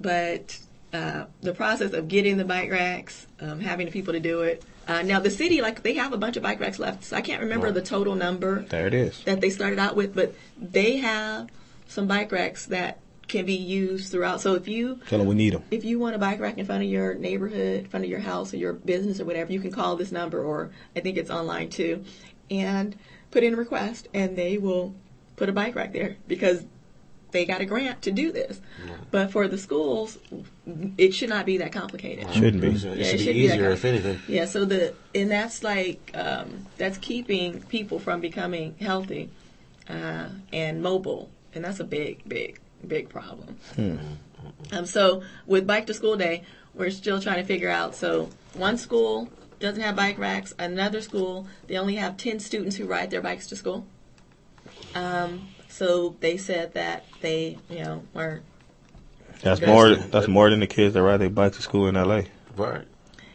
but uh, the process of getting the bike racks, um, having the people to do it. Uh, now the city, like they have a bunch of bike racks left. So I can't remember the total number There it is. that they started out with, but they have some bike racks that can be used throughout. So if you Tell them we need them. if you want a bike rack in front of your neighborhood, in front of your house or your business or whatever, you can call this number or I think it's online too, and put in a request, and they will put a bike rack there because they got a grant to do this. But for the schools, it should not be that complicated. Shouldn't be. It should, Yeah, it it should should be be easier, if anything. Yeah, so the and that's like um, that's keeping people from becoming healthy uh, and mobile, and that's a big, big, big problem. Hmm. Um, so with bike to school day, we're still trying to figure out. So one school doesn't have bike racks. Another school they only have ten students who ride their bikes to school. Um, so they said that they, you know, weren't. That's more. That's more than the kids that ride their bike to school in LA. Right.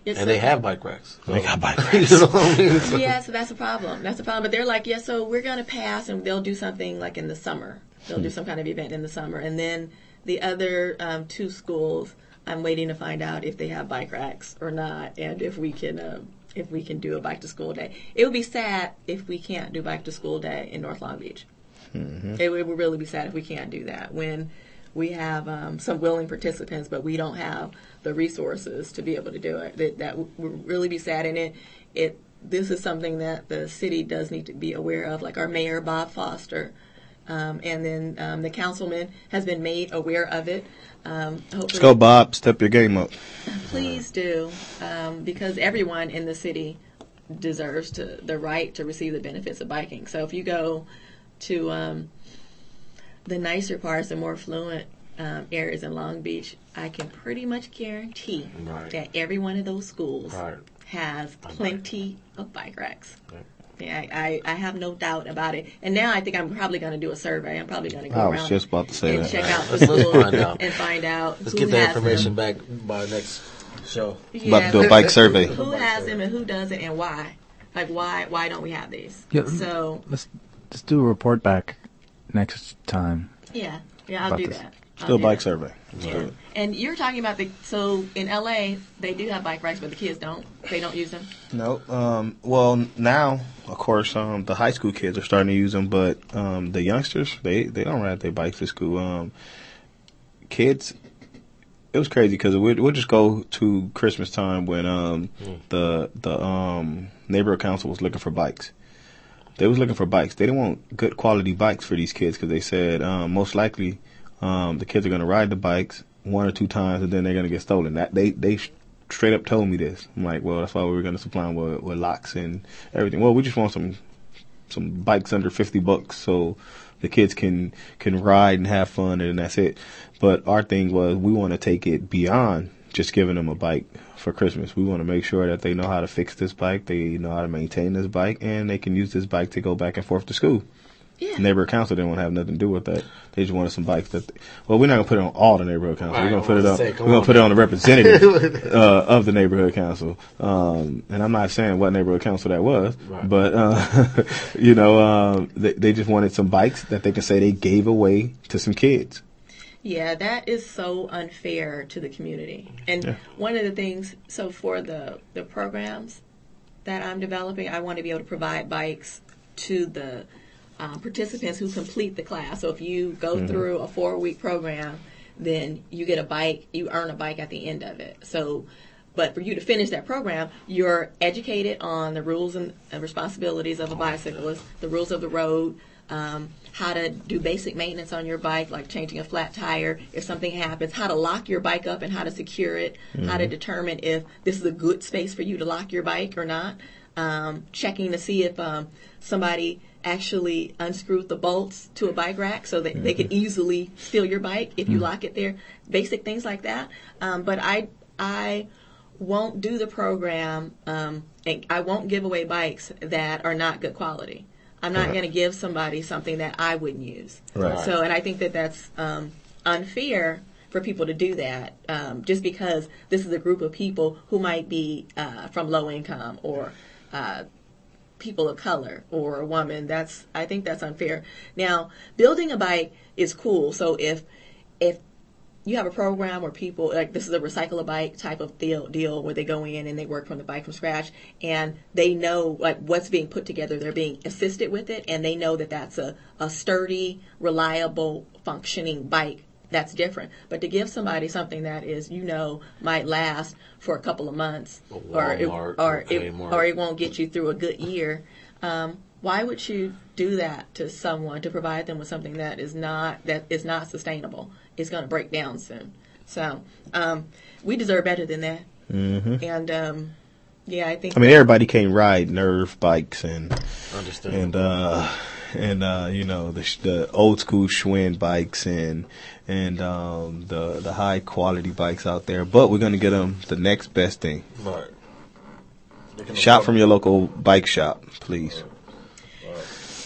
it's And a- they have bike racks. They got bike you racks. know what I mean? So- yeah, so that's a problem. That's a problem. But they're like, yeah, so we're going to pass and they'll do something like in the summer. They'll do some kind of event in the summer. And then the other um, two schools, I'm waiting to find out if they have bike racks or not and if we can. Uh, if we can do a bike to school day, it would be sad if we can't do bike to school day in North Long Beach. It would would really be sad if we can't do that when we have um, some willing participants, but we don't have the resources to be able to do it. That, that would really be sad, and it it this is something that the city does need to be aware of, like our mayor, Bob Foster. Um, and then um, the councilman has been made aware of it. Um, Let's go, Bob. Step your game up. please do, um, because everyone in the city deserves to the right to receive the benefits of biking. So if you go to um, the nicer parts, the more fluent um, areas in Long Beach, I can pretty much guarantee Right. that every one of those schools Right. has plenty of bike racks. Right. Yeah, I, I, I have no doubt about it. And now I think I'm probably going to do a survey. I'm probably going to go I around was just about to say and that. check out the Let's- let's schools and find out Let's who get that information them. back by next show. About to do a bike survey. Who has them and who doesn't and why? Like why why don't we have these? Yeah. So Let's let's do a report back next time. yeah, yeah, I'll About do this. that. I'll Still do bike that. survey. Let's do Yeah. it. And you're talking about the so in LA they do have bike racks, but the kids don't. They don't use them. No. Um, well, now, of course, um, the high school kids are starting to use them, but um, the youngsters, they, they don't ride their bikes to school. Um, kids, it was crazy because we'd, we'd just go to Christmas time when um, the the um, neighborhood council was looking for bikes. They was looking for bikes. They didn't want good quality bikes for these kids because they said um, most likely um, the kids are going to ride the bikes one or two times and then they're going to get stolen. That they they straight up told me this. I'm like, well, that's why we were going to supply them with, with locks and everything. Well, we just want some some bikes under 50 bucks so the kids can can ride and have fun and that's it. But our thing was we want to take it beyond just giving them a bike for Christmas. We want to make sure that they know how to fix this bike, they know how to maintain this bike, and they can use this bike to go back and forth to school. Yeah. Neighborhood council didn't want to have nothing to do with that. They just wanted some bikes that. well, we're not gonna put it on all the neighborhood council. we're gonna put it was on. say, we're gonna on, put it on the representative uh, of the neighborhood council. Um, and I'm not saying what neighborhood council that was, Right. but uh, you know, um, they, they just wanted some bikes that they can say they gave away to some kids. Yeah, that is so unfair to the community. And Yeah. one of the things, so for the the programs that I'm developing, I want to be able to provide bikes to the um, participants who complete the class. So if you go through a four week program, then you get a bike, you earn a bike at the end of it. So, but for you to finish that program, you're educated on the rules and responsibilities of a bicyclist, the rules of the road, um, how to do basic maintenance on your bike, like changing a flat tire if something happens, how to lock your bike up and how to secure it, how to determine if this is a good space for you to lock your bike or not, um, checking to see if um, somebody actually unscrewed the bolts to a bike rack so that they could easily steal your bike if you lock it there. Basic things like that. Um, but I, I won't do the program, um, and I won't give away bikes that are not good quality. I'm not Right. going to give somebody something that I wouldn't use. Right. So, and I think that that's um, unfair for people to do that um, just because this is a group of people who might be uh, from low income or uh, people of color or a woman. That's I think that's unfair. Now, building a bike is cool. So if if you have a program where people like this is a recycle a bike type of deal deal where they go in and they work from the bike from scratch and they know like what's being put together. They're being assisted with it and they know that that's a, a sturdy reliable functioning bike. That's different. But to give somebody something that is you know might last for a couple of months or it, or or it, or it won't get you through a good year um, why would you do that to someone to provide them with something that is not that is not sustainable? It's going to break down soon. So um, we deserve better than that. Mm-hmm. And um, yeah, I think. I mean, everybody can't ride Nirve bikes and Understand. and uh and uh you know the the old school Schwinn bikes and and um the the high quality bikes out there. But we're gonna get them the next best thing. Right. Shop from your local bike shop, please.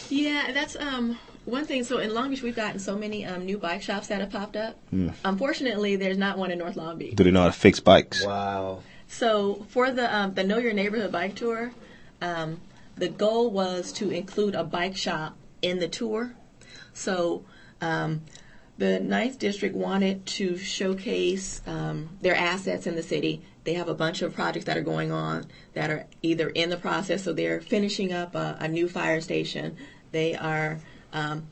Yeah, that's um one thing. So in Long Beach, we've gotten so many um, new bike shops that have popped up. Unfortunately, there's not one in North Long Beach. Do they know how to fix bikes? Wow. So for the um, the Know Your Neighborhood bike tour, um, the goal was to include a bike shop in the tour. So um, the Ninth District wanted to showcase um, their assets in the city. They have a bunch of projects that are going on that are either in the process, so they're finishing up a, a new fire station. They are um,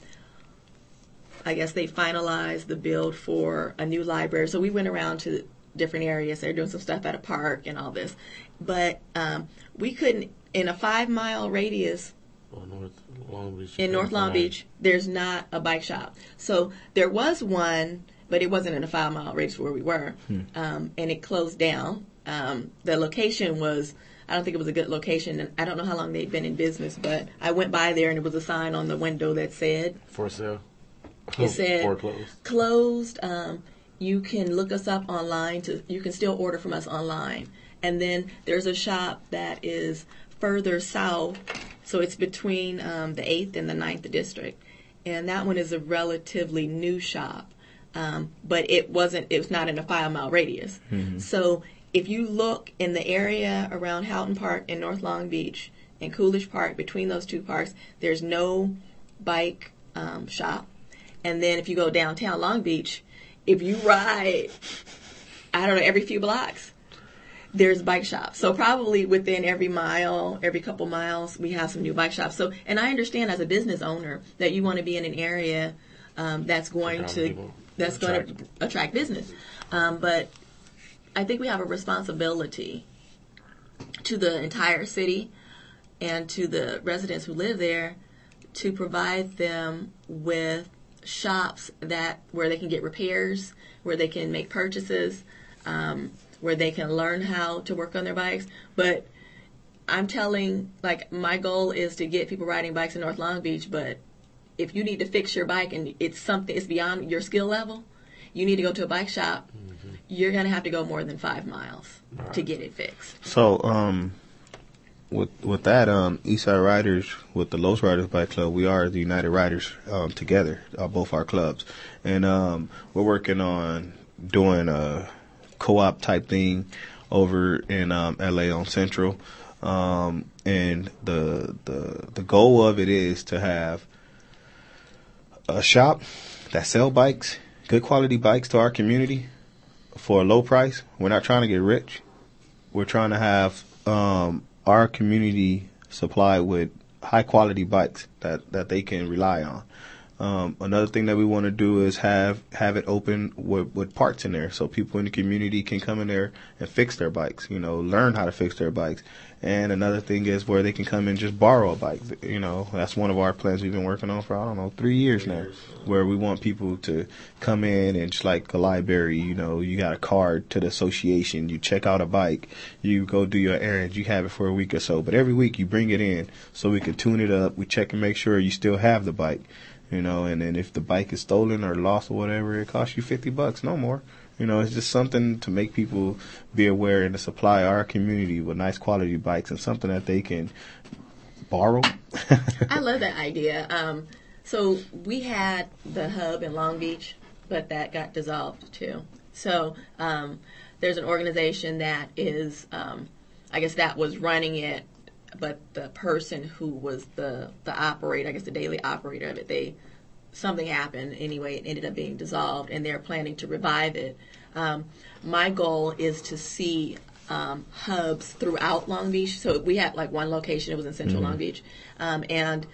I guess they finalized the build for a new library. So we went around to different areas. They're doing some stuff at a park and all this, but um, we couldn't in a five mile radius Or North Long Beach. in North Long Beach. There's not a bike shop. So there was one, but it wasn't in a five mile radius where we were, um, and it closed down. Um, the location was. I don't think it was a good location, and I don't know how long they'd been in business, but I went by there and there was a sign on the window that said For sale. It said Foreclosed. closed. Um, you can look us up online. To you can still order from us online. And then there's a shop that is further south, so it's between um, the eighth and the 9th district, and that one is a relatively new shop. Um, but it wasn't. It was not in a five mile radius. So if you look in the area around Houghton Park and North Long Beach and Coolidge Park, between those two parks, there's no bike um, shop. And then if you go downtown Long Beach, if you ride, I don't know, every few blocks, there's bike shops. So probably within every mile, every couple miles, we have some new bike shops. So, and I understand as a business owner that you want to be in an area um, that's going to that's going Attract. to attract business. Um, but I think we have a responsibility to the entire city and to the residents who live there to provide them with shops that where they can get repairs, where they can make purchases, um, where they can learn how to work on their bikes. But I'm telling, like, my goal is to get people riding bikes in North Long Beach. But if you need to fix your bike and it's something, it's beyond your skill level, you need to go to a bike shop. You're gonna have to go more than five miles to get it fixed. So, um, with with that, um, Eastside Riders with the Los Riders Bike Club, we are the United Riders um, together, uh, both our clubs, and um, we're working on doing a co-op type thing over in um, LA on Central, um, and the the the goal of it is to have a shop that sell bikes, good quality bikes to our community for a low price. We're not trying to get rich we're trying to have um, our community supplied with high quality bikes that, that they can rely on. Um, another thing that we want to do is have have it open with, with parts in there, so people in the community can come in there and fix their bikes. You know, learn how to fix their bikes. And another thing is where they can come and just borrow a bike. You know, that's one of our plans we've been working on for I don't know three years now, where we want people to come in and just like a library. You know, you got a card to the association, you check out a bike, you go do your errands, you have it for a week or so, but every week you bring it in so we can tune it up. We check and make sure you still have the bike you know, and then if the bike is stolen or lost or whatever, it costs you 50 bucks, no more. You know, it's just something to make people be aware and to supply our community with nice quality bikes and something that they can borrow. I love that idea. Um, so we had the hub in Long Beach, but that got dissolved too. So um, there's an organization that is, um, I guess that was running it, but the person who was the the operator, I guess the daily operator of it, they something happened anyway. It ended up being dissolved, and they're planning to revive it. Um, my goal is to see um, hubs throughout Long Beach. So we had like one location; it was in Central Long Beach, um, and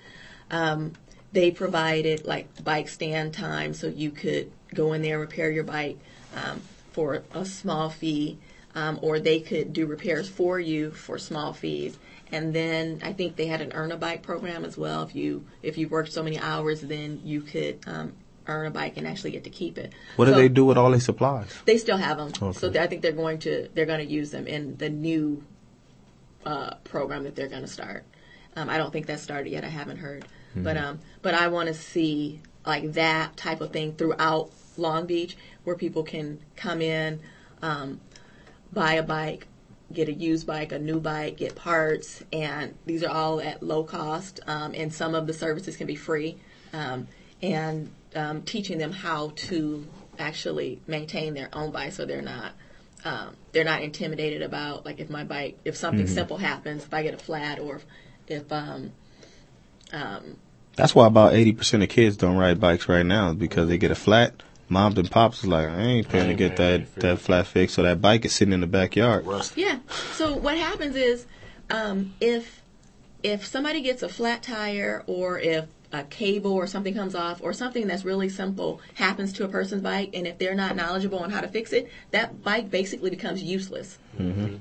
um, they provided like bike stand time, so you could go in there and repair your bike um, for a small fee, um, or they could do repairs for you for small fees. And then I think they had an earn a bike program as well. If you if you worked so many hours, then you could um, earn a bike and actually get to keep it. what do they do with all these supplies? they still have them, Okay. so I think they're going to they're going to use them in the new uh, program that they're going to start. Um, I don't think that's started yet. I haven't heard, but um, but I want to see like that type of thing throughout Long Beach, where people can come in, um, buy a bike, get a used bike, a new bike, get parts, and these are all at low cost. Um, and some of the services can be free, um, and um, teaching them how to actually maintain their own bike, so they're not um, they're not intimidated about like if my bike if something simple happens, if I get a flat, or if, if um, um, That's why about 80% of kids don't ride bikes right now is because they get a flat. Moms and pops is like, I ain't paying I to get paying that, that flat fixed. So that bike is sitting in the backyard. Rust. Yeah. So what happens is, um, if if somebody gets a flat tire or if a cable or something comes off or something that's really simple happens to a person's bike and if they're not knowledgeable on how to fix it that bike basically becomes useless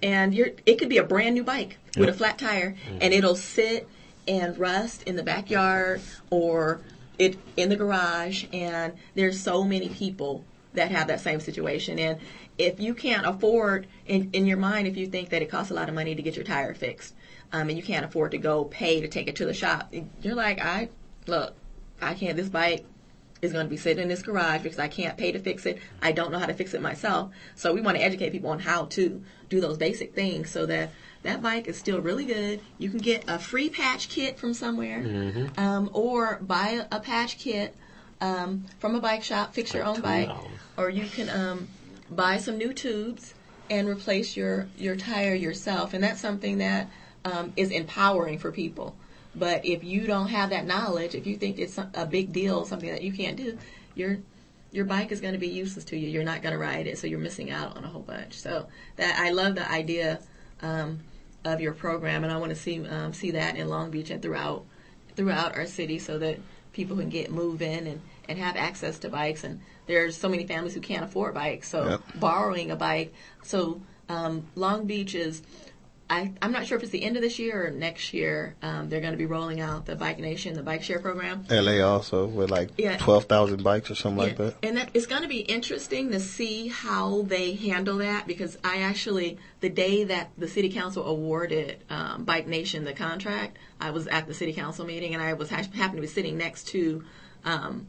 and you're it could be a brand new bike with a flat tire and it'll sit and rust in the backyard or it in the garage and there's so many people that have that same situation and if you can't afford in, in your mind if you think that it costs a lot of money to get your tire fixed um, and you can't afford to go pay to take it to the shop you're like i look i can't this bike is going to be sitting in this garage because I can't pay to fix it. I don't know how to fix it myself. So we want to educate people on how to do those basic things so that that bike is still really good. You can get a free patch kit from somewhere, um, or buy a, a patch kit um, from a bike shop. Fix your own bike, or you can um, buy some new tubes and replace your your tire yourself. And that's something that um, is empowering for people. But if you don't have that knowledge, if you think it's a big deal, something that you can't do, your your bike is going to be useless to you. You're not going to ride it, so you're missing out on a whole bunch. So that I love the idea um, of your program, and I want to see um, see that in Long Beach and throughout throughout our city, so that people can get moving and and have access to bikes. And there's so many families who can't afford bikes, so Yep. borrowing a bike. So um, Long Beach is I, I'm not sure if it's the end of this year or next year. Um, they're going to be rolling out the Bike Nation, the bike share program. LA also with like Yeah. twelve thousand bikes or something like that. And that it's going to be interesting to see how they handle that because I actually, the day that the city council awarded um, Bike Nation the contract, I was at the city council meeting and I was ha- happened to be sitting next to um,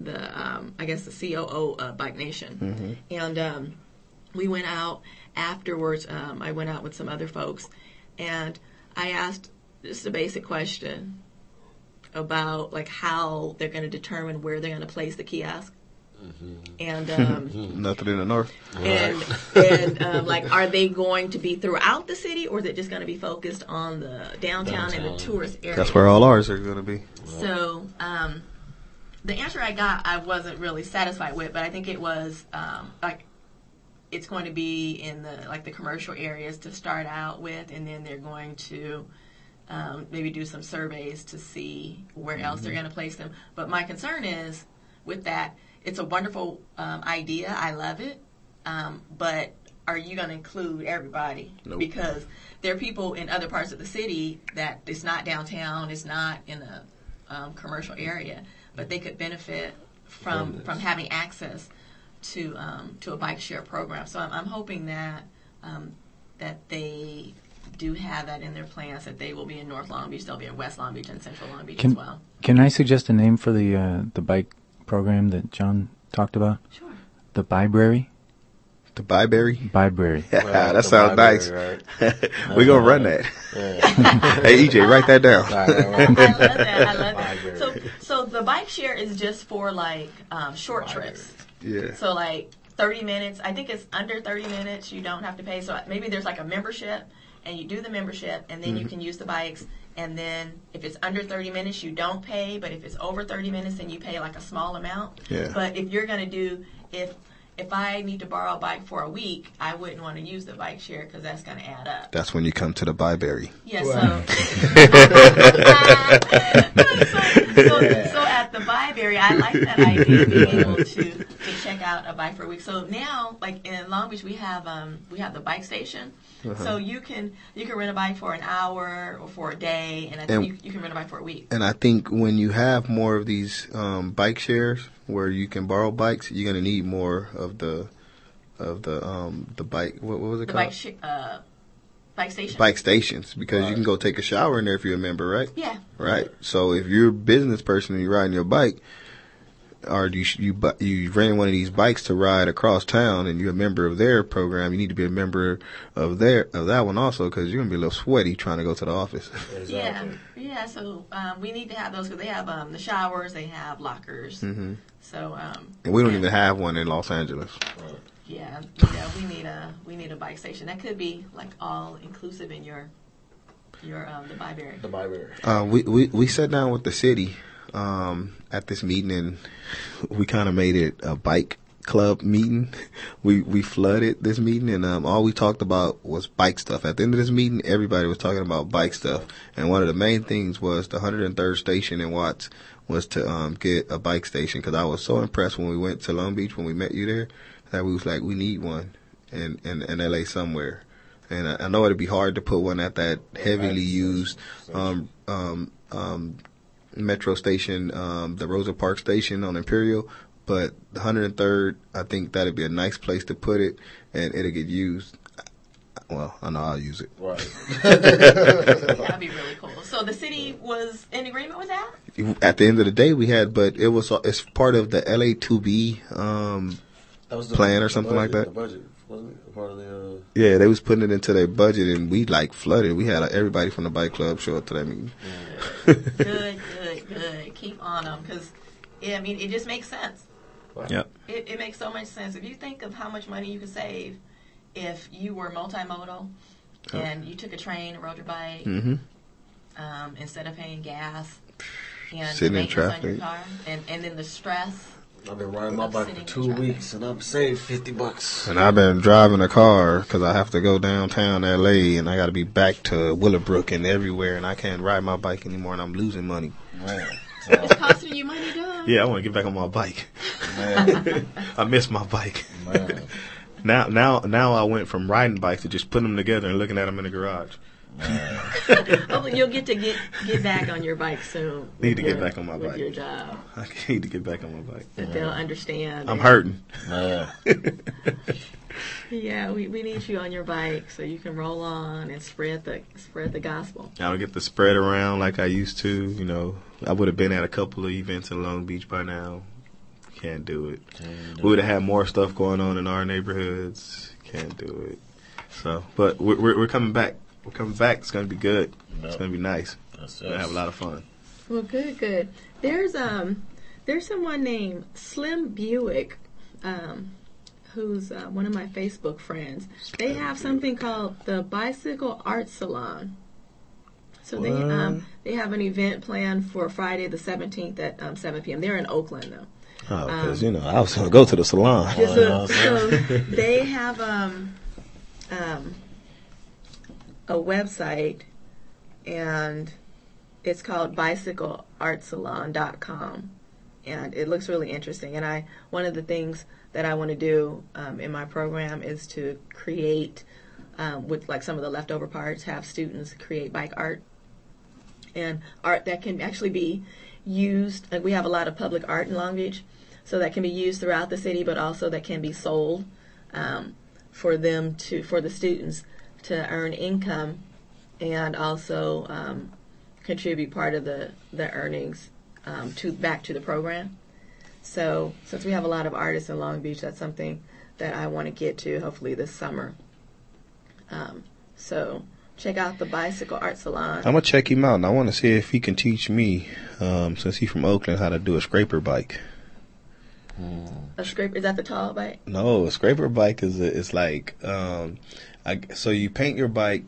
the, um, I guess the COO of Bike Nation, and um, we went out afterwards. Um, I went out with some other folks, and I asked just a basic question about like how they're going to determine where they're going to place the kiosk, and um, Nothing in the north. and and um, like are they going to be throughout the city or is it just going to be focused on the downtown, and the tourist area? That's where all ours are gonna be. So um, the answer I got, I wasn't really satisfied with, but I think it was um, like it's going to be in the like the commercial areas to start out with, and then they're going to um, maybe do some surveys to see where else they're going to place them. But my concern is with that, it's a wonderful um, idea. I love it, um, but are you going to include everybody? Nope. Because there are people in other parts of the city that it's not downtown, it's not in a um, commercial area, but they could benefit from From from, having access to um, to a bike share program. So I'm, I'm hoping that um, that they do have that in their plans. That they will be in North Long Beach, they'll be in West Long Beach and Central Long Beach Can as well. can I suggest a name for the uh, the bike program that John talked about? Sure. The Bibrary. The Byberry. Bibrary. Right, that the sounds nice. library, we gonna run that. Yeah. hey EJ, write that down. Right, right, I love that. I love that. So, so the bike share is just for like um, short Library. trips. Yeah. So like 30 minutes. I think it's under 30 minutes. You don't have to pay. So maybe there's like a membership, and you do the membership, and then you Mm-hmm. can use the bikes. And then if it's under 30 minutes, you don't pay. But if it's over 30 minutes, then you pay like a small amount. Yeah. But if you're gonna do if if I need to borrow a bike for a week, I wouldn't want to use the bike share because that's gonna add up. That's when you come to the Byberry. Yeah, Wow. so, so, so at the Byberry, I like that idea of being able to, to check out a bike for a week. So now, like in Long Beach, we have um, we have the bike station. So you can you can rent a bike for an hour or for a day, and I think And- you, you can rent a bike for a week. And I think when you have more of these um, bike shares where you can borrow bikes, you're gonna need more of the of the um, the bike. What, what was it The called? bike sh- uh, bike station. bike stations because you can go take a shower in there if you're a member, right? Yeah. Right. So if you're a business person and you're riding your bike, or you you bu- you rent one of these bikes to ride across town, and you're a member of their program, you need to be a member of their of that one also because you're gonna be a little sweaty trying to go to the office. Yeah, Exactly. yeah. So um, we need to have those because they have um, the showers, they have lockers. hmm So um, And we don't yeah. even have one in Los Angeles. Yeah, yeah, we need a we need a bike station. That could be like all inclusive in your your um the Byberry. The library. Uh, we, we we sat down with the city um, at this meeting, and we kind of made it a bike club meeting. We we flooded this meeting, and um, all we talked about was bike stuff. At the end of this meeting, everybody was talking about bike stuff, and one of the main things was the 103rd station in Watts was to um, get a bike station because I was so impressed when we went to Long Beach when we met you there that we was like we need one in in, in LA somewhere. And I, I know it'd be hard to put one at that heavily used um, um, um, metro station, um, the Rosa Parks station on Imperial, but the 103rd, I think that'd be a nice place to put it, and it'll get used. Well, I know I'll use it. Right. That'd be really cool. So the city was in agreement with that? At the end of the day, we had, but it was it's part of the LA2B. Um, Plan or something like that? The budget wasn't? Part of the. Uh, yeah, they was putting it into their budget, and we like flooded. We had like, everybody from the bike club show up to that meeting. Good, good, good. Keep on them because, I mean, it just makes sense. Yep. It, it makes so much sense. If you think of how much money you could save if you were multimodal and you took a train and rode your bike hmm um, instead of paying gas and Sitting in maintenance on your traffic. car and, and then the stress. I've been riding my bike for two weeks and I'm saved fifty bucks. And I've been driving a car because I have to go downtown LA, and I got to be back to Willowbrook and everywhere, and I can't ride my bike anymore, and I'm losing money. Man, It's costing you money, done. Yeah, I want to get back on my bike. man, I miss my bike. man. Now, now, now I went from riding bikes to just putting them together and looking at them in the garage. Oh, you'll get to get get back on your bike soon. Need to with get back on my with bike. your job. I need to get back on my bike. That they'll understand. I'm hurting. man. Yeah, we, we need you on your bike so you can roll on and spread the spread the gospel. I don't get to spread around like I used to. You know, I would have been at a couple of events in Long Beach by now. Can't do it. We would have had more stuff going on in our neighborhoods. Can't do it. So, but we're we're, we're coming back. We're coming back. It's gonna be good. It's gonna be nice. That's We're gonna have a lot of fun. Well, good, good. There's um there's someone named Slim Buick, um, who's uh, one of my Facebook friends. They have something called the Bicycle Art Salon. So they um they have an event planned for Friday the 17th at um, 7 p.m. They're in Oakland though. Oh, because you know I was gonna go to the salon. Just yeah, a- so they have um, um, a website, and it's called bicycleartsalon.com, and it looks really interesting. And I one of the things that I want to do um, in my program is to create um, with like some of the leftover parts, have students create bike art and art that can actually be used. Like we have a lot of public art in Long Beach, so that can be used throughout the city, but also that can be sold um, for them to for the students to earn income and also um, contribute part of the the earnings um, to back to the program. So since we have a lot of artists in Long Beach, that's something that I want to get to hopefully this summer. Um, so check out the Bicycle Art Salon. I'm gonna check him out, and I want to see if he can teach me, um, since he's from Oakland, how to do a scraper bike. A scraper is that the tall bike? No, a scraper bike is a, is like um, I, so you paint your bike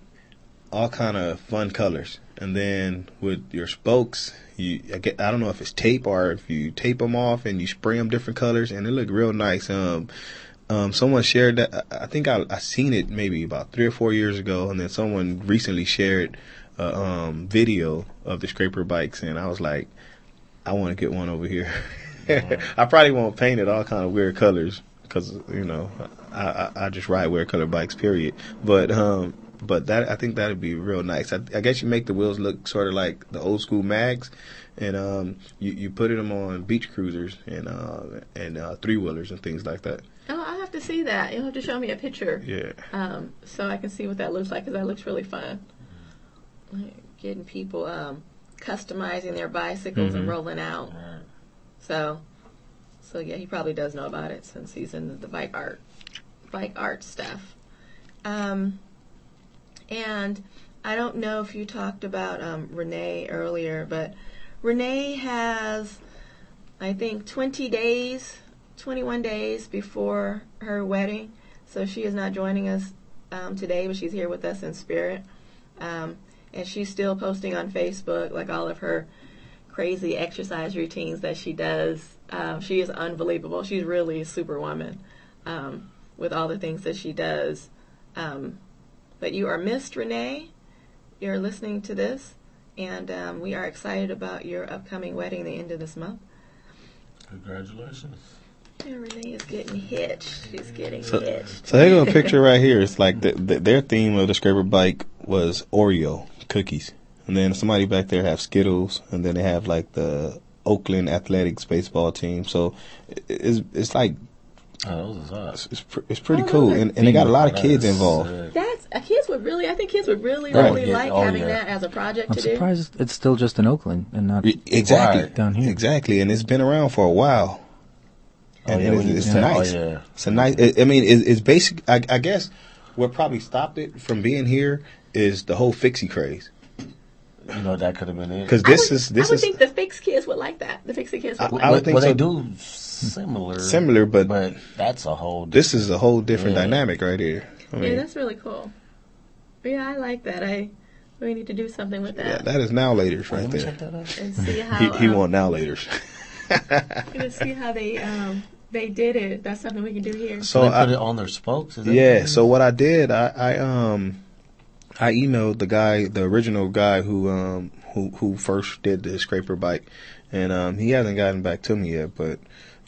all kind of fun colors, and then with your spokes, you I, get, I don't know if it's tape or if you tape them off and you spray them different colors, and they look real nice. Um, um, someone shared that. I think I I seen it maybe about three or four years ago, and then someone recently shared a um, video of the scraper bikes, and I was like, I want to get one over here. I probably won't paint it all kind of weird colors because you know I, I I just ride weird color bikes, period. But um, but that I think that'd be real nice. I, I guess you make the wheels look sort of like the old school mags, and um, you you put them on beach cruisers and uh and uh, three wheelers and things like that. Oh, I have to see that. You'll have to show me a picture Yeah. um, so I can see what that looks like because that looks really fun. Like, Getting people um, customizing their bicycles and Mhm. rolling out. So, so yeah, he probably does know about it since he's in the bike art, bike art stuff. Um, and I don't know if you talked about um, Renee earlier, but Renee has, I think, 20 days, 21 days before her wedding. So she is not joining us um, today, but she's here with us in spirit. Um, and she's still posting on Facebook like all of her crazy exercise routines that she does. Um, she is unbelievable. She's really a superwoman um, with all the things that she does. Um, but you are missed, Renee. You're listening to this, and um, we are excited about your upcoming wedding the end of this month. Congratulations. Yeah, Renee is getting hitched. She's getting So- hitched. So they got a picture right here. It's like the, the, their theme of the scraper bike was Oreo cookies, and then somebody back there have Skittles, and then they have like the Oakland Athletics baseball team. So it's it's like Oh, those is us. it's, pr- it's pretty Oh, cool, and, and they got a lot of kids That's involved. sick. That's uh, kids would really. I think kids would really, Right. really Yeah, like oh, having yeah. that as a project I'm to do. surprised it's still just in Oakland and not. Exactly, Right. Down here. exactly, and it's been around for a while. Oh, And yeah, it when is- you it's said- nice. Oh, yeah. It's a nice. I I mean, it, it's basic. I, I guess what probably stopped it from being here is the whole fixie craze. You know, that could have been it. Because I this would, is this I would is think the fix kids would like that. The fixie kids would I- like I that. would think well, so. they do similar. Similar, but- but that's a whole. this is a whole different Yeah. dynamic right here. I Yeah, that's really cool. Yeah, I like that. I we need to do something with that. yeah, that that is now laters right let me there. check that out. and see how He, he um, want now laters. and see how they um they did it. That's something we can do here. So they put it on their spokes. Is yeah, what so what I did, I, I um, I emailed the guy, the original guy who um who who first did the scraper bike, and um he hasn't gotten back to me yet, but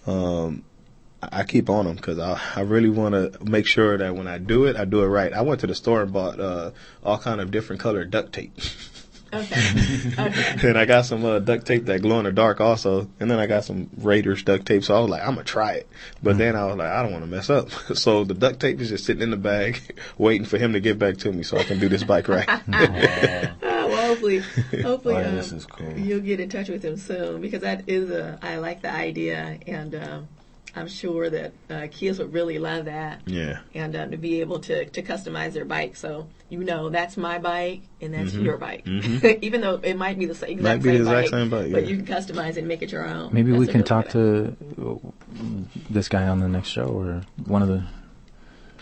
um. I I keep on them because I, I really want to make sure that when I do it, I do it right. I went to the store and bought uh, all kind of different colored duct tape. Okay. okay. and I got some uh, duct tape that glow in the dark also, and then I got some Raiders duct tape. So I was like, I'm gonna try it, but then I was like, I don't want to mess up. so the duct tape is just sitting in the bag, waiting for him to get back to me so I can do this bike right. Wow. Well, hopefully, hopefully, Oh, um, this is cool. you'll get in touch with him soon because that is a. I like the idea, and um, I'm sure that uh, kids would really love that, yeah, and um, to be able to to customize their bike. So you know, that's my bike, and that's your bike. Even though it might be the same exact, Mm-hmm. Might be same, the exact bike, same bike, but yeah. you can customize it and make it your own. Maybe That's we can really talk good to this guy on the next show or one of the.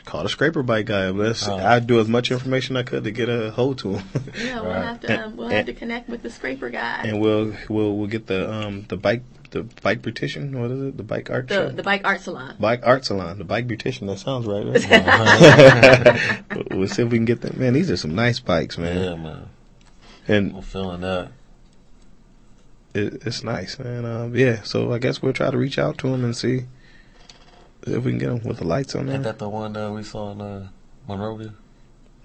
Call the scraper bike guy. Let's. Oh. I'd do as much information I could to get a hold to him. Yeah, we'll Right. have to um, we'll And- have to connect with the scraper guy. and we'll we'll we'll get the um the bike the bike beautician. What is it? The bike art the show? the bike art salon. Bike art salon, the bike beautician. That sounds right. right? we'll see if we can get that. Man, these are some nice bikes, man. yeah, man. And I'm feeling that. it, it's nice, man. Um, yeah, so I guess we'll try to reach out to him and see if we can get them with the lights on Ain't that the one that we saw in uh, Monrovia?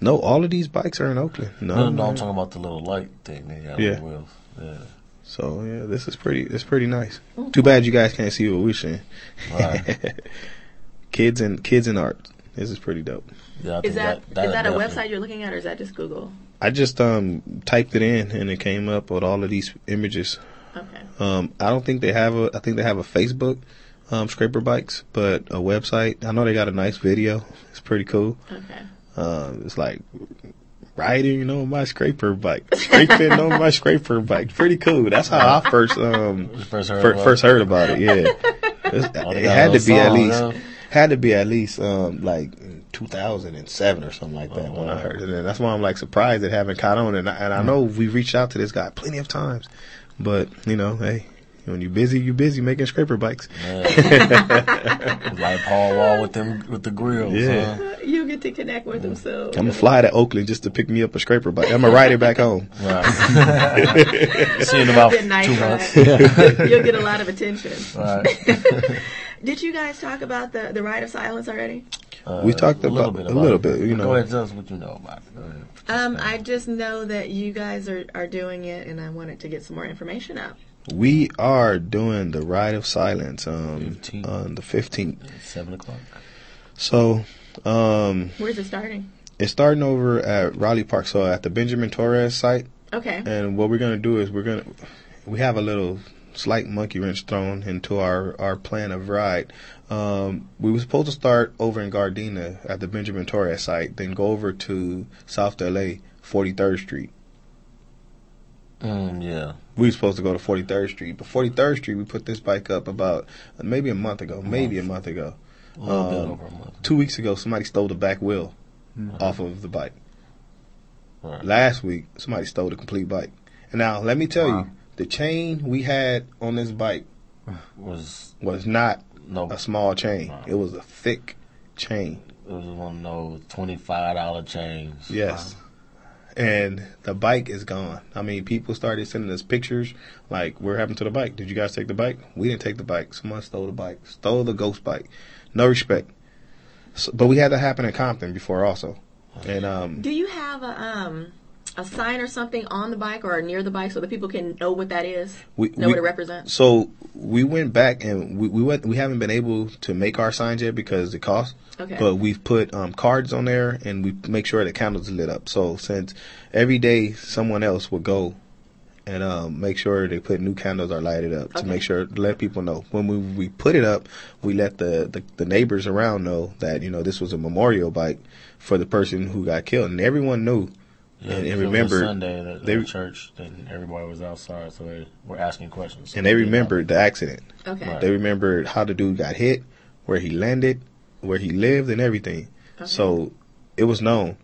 No, all of these bikes are in Oakland. No, No, no. I'm talking about the little light thing they got Yeah. wheels. Yeah. So yeah, this is pretty. It's pretty nice. Too bad you guys can't see what we're seeing. Right. kids and kids and art. This is pretty dope. Yeah, I Is think that is that a website you're looking at, or is that just Google? I just um typed it in and it came up with all of these images. Okay. Um, I don't think they have a. I think they have a Facebook, um, scraper bikes, but a website. I know they got a nice video. It's pretty cool. Okay. Um, it's like riding on my scraper bike, scraping on my scraper bike. Pretty cool. That's how I first um First heard fir- about first it? heard about it. Yeah, It's- it had to be at least huh? had to be at least um like 2007 or something like that Oh, when I heard it. And that's why I'm like surprised it haven't caught on. And I, and I know we reached out to this guy plenty of times, but you know, hey. When you're busy, you're busy making scraper bikes. Yeah. like Paul Wall with them with the grills. Yeah. Huh? You get to connect with them So I'm gonna fly to Oakland just to pick me up a scraper bike. I'm gonna ride it back home. Right. See you in about Good night, two right? months. You'll get a lot of attention. Right. Did you guys talk about the the Ride of Silence already? Uh, We talked a little about- bit a little bit, you know, Go ahead, tell us what you know about it. Go ahead. Um, I just know that you guys are, are doing it, and I wanted to get some more information out. We are doing the Ride of Silence um, 15th. on the 15th. Seven o'clock. So um, Where's it starting? it's starting over at Rowley Park, so at the Benjamin Torres site. Okay. And what we're gonna do is we're gonna we have a little slight monkey wrench thrown into our our plan of ride. Um, we were supposed to start over in Gardena at the Benjamin Torres site, then go over to South LA, 43rd Street. Mm, yeah. We were supposed to go to 43rd Street, but 43rd Street we put this bike up about maybe a month ago, maybe a month ago. A little bit Um, over a month. Two weeks ago, somebody stole the back wheel off of the bike. Right. Last week, somebody stole the complete bike. And now, let me tell Wow. you, the chain we had on this bike Was was not no. a small chain. Wow. It was a thick chain. It was one of those twenty five dollar chains. Yes. And the bike is gone. I mean, people started sending us pictures like, "What happened to the bike? Did you guys take the bike? We didn't take the bike. Someone stole the bike. Stole the ghost bike. No respect." So, but we had that happen in Compton before also, and um, Do you have a um a sign or something on the bike or near the bike so that people can know what that is? we, know we- what it represents? So we went back and we we went. We haven't been able to make our signs yet because it costs. Okay. But we've put um, cards on there and we make sure the candles are lit up. So since every day someone else will go and um, make sure they put new candles are lighted up to make sure to let people know. When we, we put it up, we let the, the, the neighbors around know that you know this was a memorial bike for the person who got killed, and everyone knew. Yeah, and, and it was remember, Sunday at they- the church, and everybody was outside, so they were asking questions. So and they did remembered the accident. Okay. Right. They remembered how the dude got hit, where he landed, where he lived, and everything. Okay. So it was known.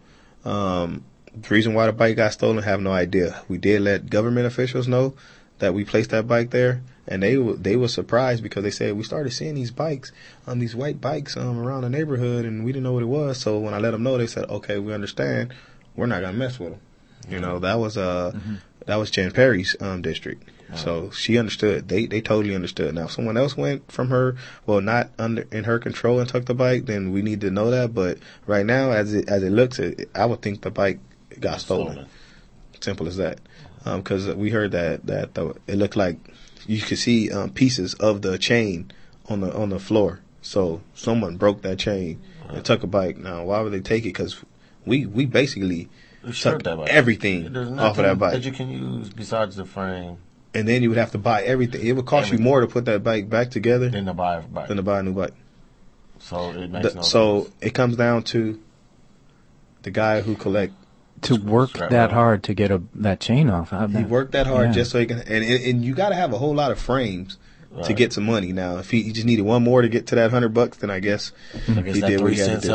Um, the reason why the bike got stolen, I have no idea. We did let government officials know that we placed that bike there, and they w- they were surprised because they said we started seeing these bikes, um, these white bikes, um, around the neighborhood, and we didn't know what it was. So when I let them know, they said, "Okay, we understand. We're not gonna mess with them." You know, that was uh, that was Jan Perry's um district. So she understood. They they totally understood. Now, if someone else went from her, well, not under in her control and took the bike, then we need to know that. But right now, as it as it looks, it, I would think the bike got stolen. Stolen. Simple as that. Um, Because we heard that that the, it looked like you could see um, pieces of the chain on the on the floor. So someone broke that chain and took a bike. Now, why would they take it? Because we we basically took everything off of that bike. that you can use besides the frame and then you would have to buy everything. It would cost you more to put that bike back together than to buy a bike. than to buy a new bike. so it makes The- no so sense. it comes down to the guy who collect. To work that on. hard to get a that chain off. How He that- worked that hard Yeah. just so he can, and and, and you got to have a whole lot of frames to get some money. Now, if he, he just needed one more to get to that hundred bucks, then I guess I guess he that did what three he had to cents do.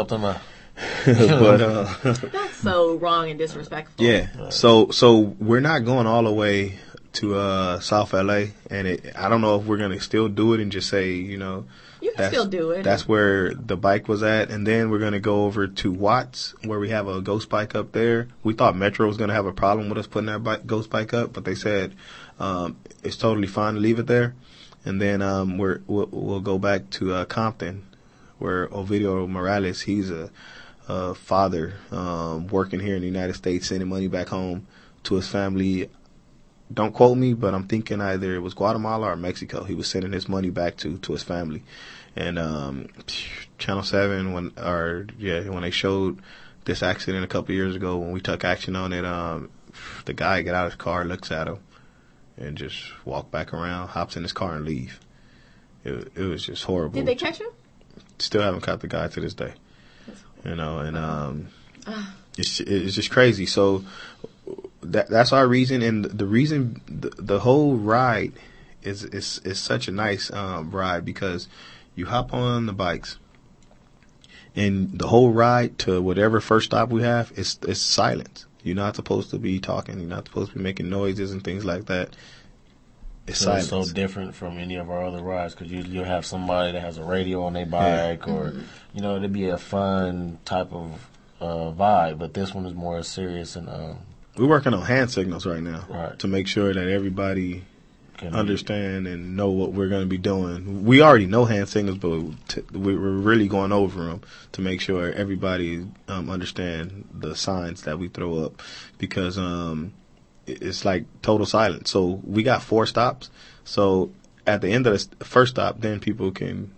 Helped him out. but uh, That's so wrong and disrespectful. Yeah. So so we're not going all the way to uh South LA and it I don't know if we're gonna still do it and just say, you know, You can that's, still do it. That's where the bike was at and then we're gonna go over to Watts where we have a ghost bike up there. We thought Metro was gonna have a problem with us putting that bike, ghost bike up, but they said um it's totally fine to leave it there. And then um we're we'll, we'll go back to uh Compton where Ovidio Morales, he's a uh, father um, working here in the United States, sending money back home to his family. Don't quote me, but I'm thinking either it was Guatemala or Mexico. He was sending his money back to to his family, and um, Channel Seven when or yeah when they showed this accident a couple years ago when we took action on it, um, the guy get out of his car, looks at him, and just walk back around, hops in his car and leave. It, it was just horrible Did they catch him? still haven't caught the guy to this day. You know, and um, Ah. it's it's just crazy. So that that's our reason, and the reason the, the whole ride is is is such a nice um, ride because you hop on the bikes, and the whole ride to whatever first stop we have is is silence. You're not supposed to be talking. You're not supposed to be making noises and things like that. It's So it's so different from any of our other rides because you you'll have somebody that has a radio on their bike or you know it'd be a fun type of uh, vibe, but this one is more serious and um, We're working on hand signals right now Right. to make sure that everybody can understand and know what we're going to be doing. We already know hand signals, but t- we- we're really going over them to make sure everybody um, understand the signs that we throw up because um, it- it's like total silence. So we got four stops. So at the end of the first stop, then people can,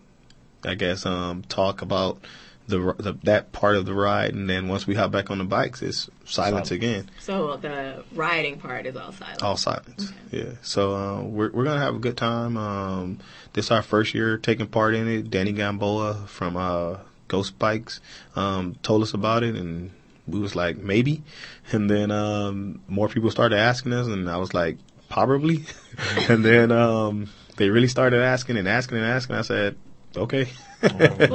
I guess, um, talk about the, the that part of the ride, and then once we hop back on the bikes, it's silence Silence. again So the riding part is all silence. all silence. Yeah. So uh, we're we're gonna have a good time. Um, this is our first year taking part in it. Danny Gamboa from uh, Ghost Bikes um, told us about it, and we was like maybe. And then um, more people started asking us, and I was like probably. and then um, they really started asking and asking and asking. I said okay. Well, good.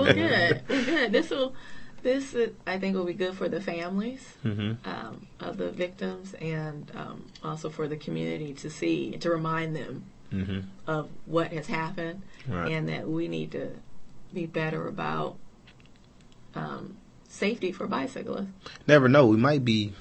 Well, good. This will, this is, I think will be good for the families hmm um, of the victims and um, also for the community to see to remind them hmm of what has happened Right. and that we need to be better about um, safety for bicyclists. Never know. We might be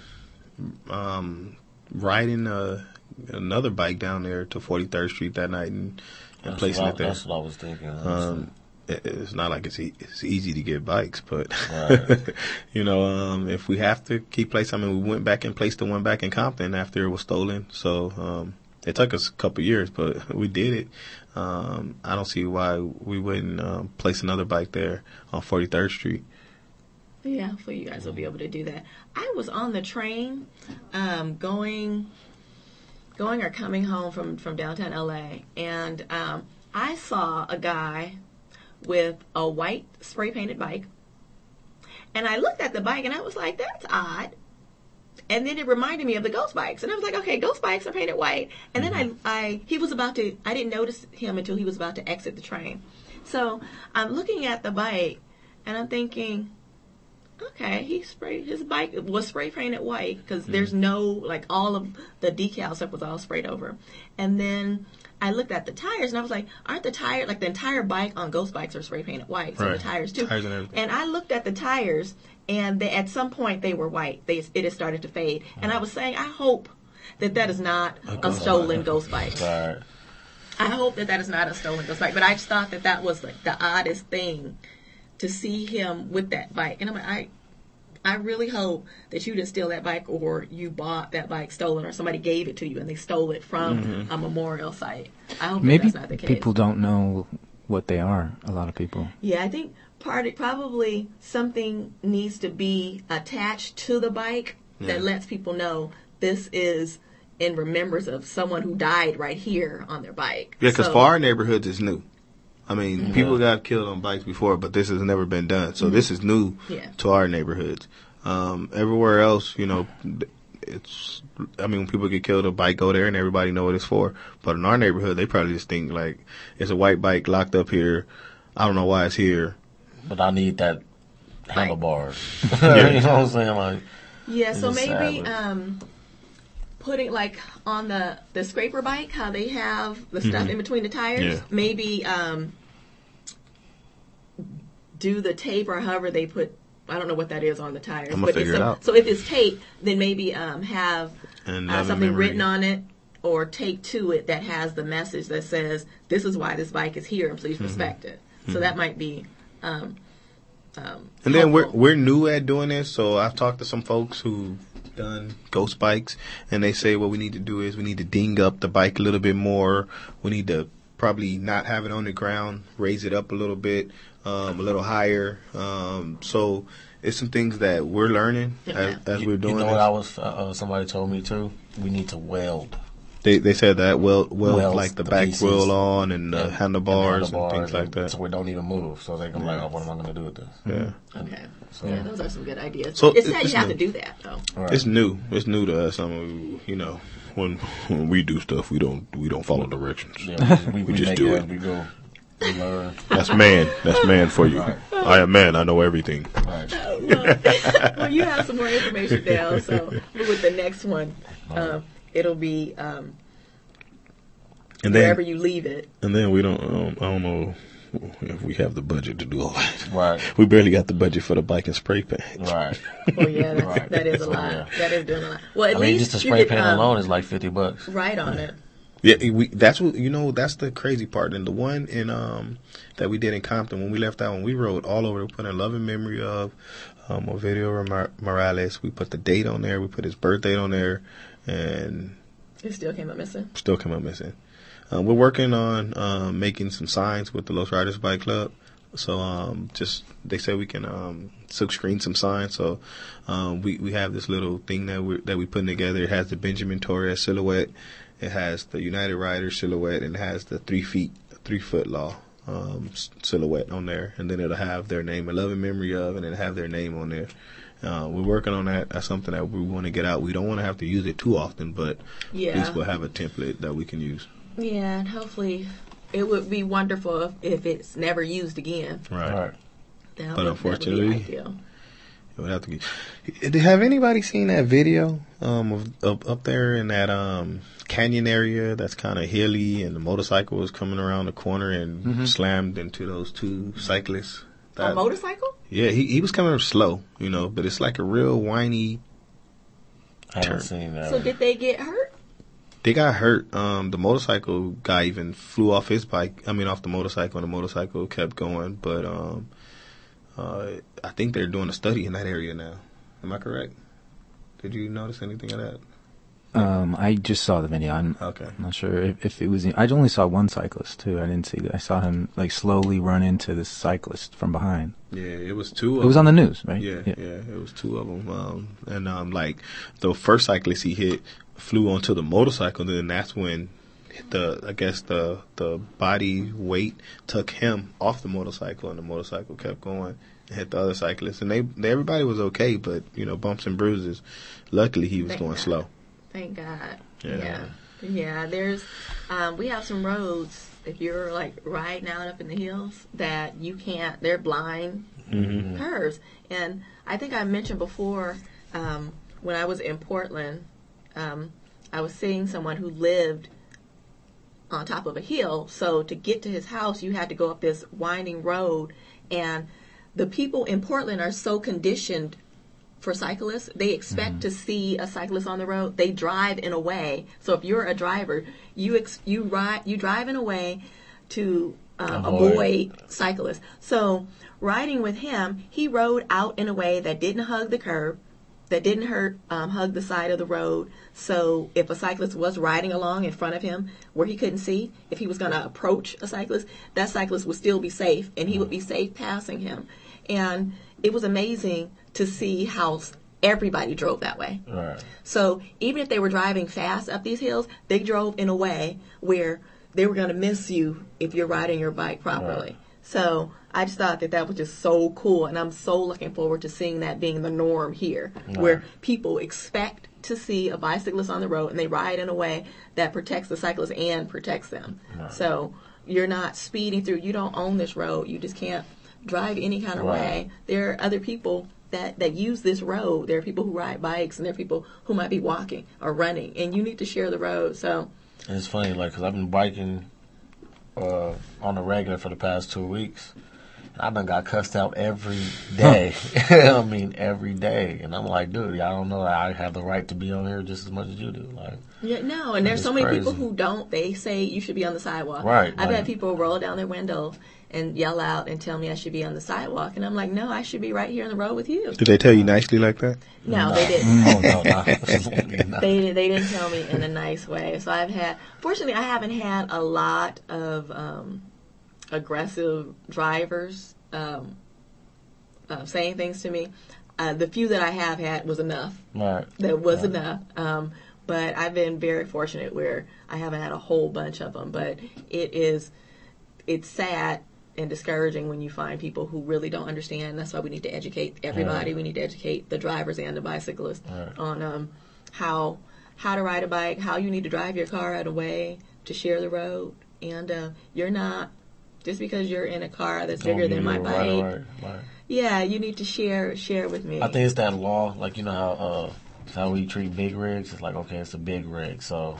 um, riding uh, another bike down there to 43rd Street that night and, and placing what I- it there. That's what I was thinking. Um, it, it's not like it's e- it's easy to get bikes, but Right. you know, um, if we have to keep placing, I mean, we went back and placed the one back in Compton after it was stolen. So um, it took us a couple years, but we did it. Um, I don't see why we wouldn't um, place another bike there on 43rd Street. Yeah, hopefully you guys will be able to do that. I was on the train, um, going, going or coming home from from downtown LA, and um, I saw a guy with a white spray painted bike, and I looked at the bike and I was like, "That's odd." And then it reminded me of the ghost bikes, and I was like, "Okay, ghost bikes are painted white." And then I, I, he was about to, I didn't notice him until he was about to exit the train. So I'm looking at the bike, and I'm thinking, okay, he sprayed his bike was spray painted white because mm-hmm. there's no like all of the decal stuff was all sprayed over, and then I looked at the tires and I was like, aren't the tire like the entire bike on ghost bikes are spray painted white, so Right. the tires too. Tires and everything. And I looked at the tires and they, at some point they were white. They it had started to fade, and I mm-hmm. was saying, I hope that that is not a, stolen ghost bike. Right. I hope that that is not a stolen ghost bike. But I just thought that that was like the oddest thing to see him with that bike. And I'm like, I, I really hope that you didn't steal that bike or you bought that bike stolen or somebody gave it to you and they stole it from mm-hmm. a memorial site. I hope that Maybe that's not the case. people don't know what they are. A lot of people. Yeah, I think part probably something needs to be attached to the bike Yeah. that lets people know this is in remembrance of someone who died right here on their bike. Yeah, because So- for our neighborhoods, it's new. I mean, people got killed on bikes before, but this has never been done. So this is new Yeah. to our neighborhoods. Um, everywhere else, you know, it's. I mean, when people get killed, a bike go there, and everybody know what it's for. But in our neighborhood, they probably just think like it's a white bike locked up here. I don't know why it's here. But I need that handlebars. Yeah. you know what I'm saying? Like, Yeah, so maybe savage. um, putting like on the the scraper bike, how they have the stuff in between the tires. Mm-hmm. Yeah. Maybe um, do the tape or however they put. I don't know what that is on the tires. But if figure it so, out. So if it's tape, then maybe um, have uh, something memory. written on it or tape to it that has the message that says, "This is why this bike is here, and please Mm-hmm. respect it." So that might be. Um, um, And then we're we're new at doing this, so I've talked to some folks who've done ghost bikes, and they say what we need to do is we need to ding up the bike a little bit more. We need to probably not have it on the ground, raise it up a little bit, um, a little higher. Um, so it's some things that we're learning as, as you, we're doing. you know this. what I was? Uh, uh, somebody told me too. We need to weld. They they said that well well Welds like the, the back pieces wheel on and the and- handlebars and, handlebars things like that. So we don't even move. So they can be like, oh, what am I going to do with this? yeah. Okay. So- yeah, those are some good ideas. So it's it- sad it's you have to do that though. All right. It's new. It's new to us. I mean, you know, when when we do stuff, we don't we don't follow directions. yeah, we, we, We just make do as it. We go. We learn. That's man. That's man for you. Right. I am man. I know everything. Right. well, you have some more information now, so with the next one, um, it'll be um, And wherever then you leave it. and then we don't. Um, I don't know if we have the budget to do all that. Right. We barely got the budget for the bike and spray paint. Right. Oh yeah, that's, Right. that is a lot. yeah. That is doing a lot. Well, at I mean, least just the you spray could, paint um, alone is like fifty bucks. Right on it. Yeah, we. That's what you know. That's the crazy part. And the one in um that we did in Compton when we left out when we rode all over. We put in love and memory of um Ovidio Mor- Morales. We put the date on there. We put his birth date on there, and It still came up missing. still came up missing. Uh, we're working on um, making some signs with the Los Riders Bike Club. So um, just they said we can um, silk screen some signs. So um, we we have this little thing that we that we putting together. It has the Benjamin Torres silhouette. It has the United Riders silhouette, and it has the three feet three foot law um, silhouette on there. And then it'll have their name, a loving memory of, and it'll have their name on there. Uh, we're working on that. That's something that we want to get out. We don't want to have to use it too often, but at least we'll have a template that we can use. Yeah, and hopefully it would be wonderful if, if it's never used again. Right. That But would, unfortunately- that would be ideal. It would have to be. Have anybody seen that video um, of, of up there in that um, canyon area that's kind of hilly, and the motorcycle was coming around the corner and slammed into those two cyclists? A motorcycle? yeah, he he was coming up slow, you know, but it's like a real whiny. I haven't turn. seen that. So did they get hurt? They got hurt. Um, the motorcycle guy even flew off his bike. I mean, off the motorcycle, and the motorcycle kept going. But um, uh, I think they're doing a study in that area now. Am I correct? Did you notice anything of that? Um, I just saw the video. I'm Okay. not sure if, if it was. I only saw one cyclist too. I didn't see. I saw him like slowly run into this cyclist from behind. Yeah, it was two. Of It was on the news, right? Yeah, yeah, it was two of them. Um, and um, like the first cyclist he hit flew onto the motorcycle, and then that's when the I guess the the body weight took him off the motorcycle, and the motorcycle kept going and hit the other cyclist, and they, they everybody was okay, but you know bumps and bruises. Luckily, he was Thank going God. slow. Thank God. Yeah. Yeah. Yeah. There's, um, we have some roads, if you're like riding out up in the hills, that you can't, they're blind Mm-hmm. curves. And I think I mentioned before, um, when I was in Portland, um, I was seeing someone who lived on top of a hill. So to get to his house, you had to go up this winding road. And the people in Portland are so conditioned for cyclists. They expect to see a cyclist on the road. They drive in a way. So if you're a driver, you ex- you ride you drive in a way to Avoid. avoid cyclists. So riding with him, he rode out in a way that didn't hug the curb, that didn't hurt um, hug the side of the road. So if a cyclist was riding along in front of him where he couldn't see, if he was going to approach a cyclist, that cyclist would still be safe, and he would be safe passing him. And it was amazing to see how everybody drove that way. Right. So even if they were driving fast up these hills, they drove in a way where they were going to miss you if you're riding your bike properly. Right. So I just thought that that was just so cool, and I'm so looking forward to seeing that being the norm here, where people expect to see a bicyclist on the road and they ride in a way that protects the cyclist and protects them. So you're not speeding through. You don't own this road. You just can't drive any kind of Right. way. There are other people that, that use this road. There are people who ride bikes, and there are people who might be walking or running, and you need to share the road. So And it's funny, like, because I've been biking uh, on a regular for the past two weeks. And I done got cussed out every day. I mean, every day. And I'm like, dude, I don't know. That I have the right to be on here just as much as you do. Like, Yeah, no, and there's so many people who don't. They say you should be on the sidewalk. Right, I've like- had people roll down their window and yell out and tell me I should be on the sidewalk, and I'm like, no, I should be right here on the road with you. Did they tell you nicely like that? No, they didn't. oh, no, no. no. They they didn't tell me in a nice way. So I've had, fortunately, I haven't had a lot of um, aggressive drivers um, uh, saying things to me. Uh, the few that I have had was enough. Right. that was Right. enough. Um, but I've been very fortunate where I haven't had a whole bunch of them. But it is, it's sad and discouraging when you find people who really don't understand. That's why we need to educate everybody. Right. We need to educate the drivers and the bicyclists Right. on um, how how to ride a bike, how you need to drive your car in a way to share the road, and uh, you're not. Just because you're in a car that's Don't bigger than my bike, right. yeah, you need to share share with me. I think it's that law, like you know how uh, how we treat big rigs. It's like okay, it's a big rig, so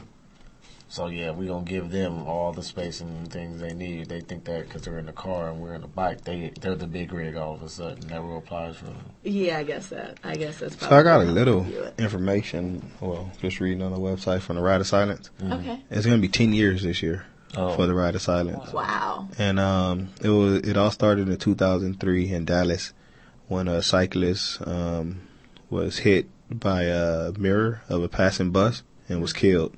so yeah, we gonna give them all the space and things they need. They think that because they're in the car and we're in the bike, they they're the big rig all of a sudden. That rule applies for them. yeah, I guess that. I guess that's. So I got a little we do it. information. Well, just reading on the website from the Ride of Silence. Okay. It's going to be ten years this year Oh. for the Ride of Silence. Wow. and um, it was it all started in 2003 in Dallas when a cyclist um, was hit by a mirror of a passing bus and was killed.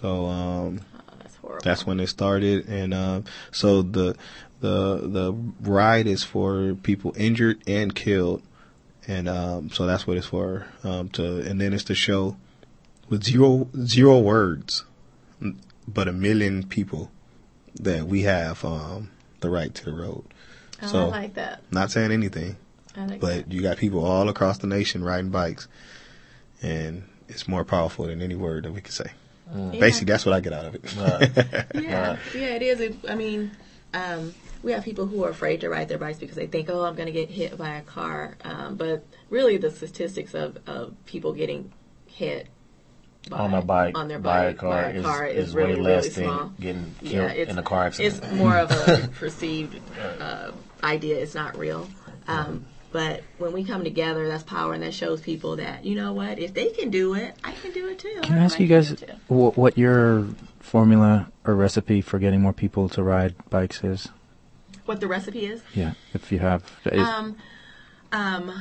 So um, Oh, that's horrible. that's when it started, and um, so the the the ride is for people injured and killed, and um, so that's what it's for. Um, to and then it's to show with zero zero words, but a million people that we have um, the right to the road. Oh, so I like that. not saying anything, I like that. but you got people all across the nation riding bikes, and it's more powerful than any word that we could say. Yeah. Basically, that's what I get out of it. Right. Yeah, Right. yeah, it is. It, I mean, um, we have people who are afraid to ride their bikes because they think, oh, I'm going to get hit by a car. Um, but really, the statistics of, of people getting hit by, on a bike, on their by bike a car, by a car is, is, way really, less really small. than getting killed it's in a car accident. It's more of a perceived uh, idea. It's not real. Um, But when we come together, that's power, and that shows people that you know what, if they can do it, I can do it too. Can I ask you guys can do it too. what, what your formula or recipe for getting more people to ride bikes is? what the recipe is? Yeah, if you have. Is, Um, um,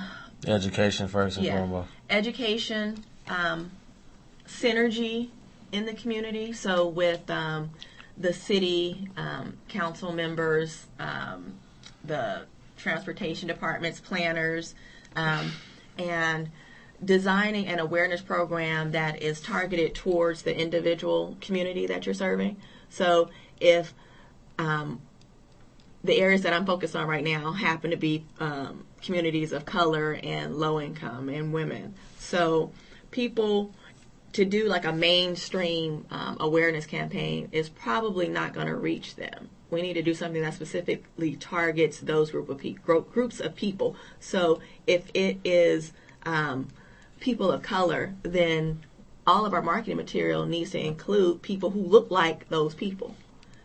Education first and Yeah. foremost. education, um, synergy in the community. So with um, the city um, council members, um, the transportation departments, planners, um, and designing an awareness program that is targeted towards the individual community that you're serving. So if um, the areas that I'm focused on right now happen to be um, communities of color and low income and women. So people to do like a mainstream um, awareness campaign is probably not going to reach them. We need to do something that specifically targets those group of pe- groups of people. So if it is um, people of color, then all of our marketing material needs to include people who look like those people.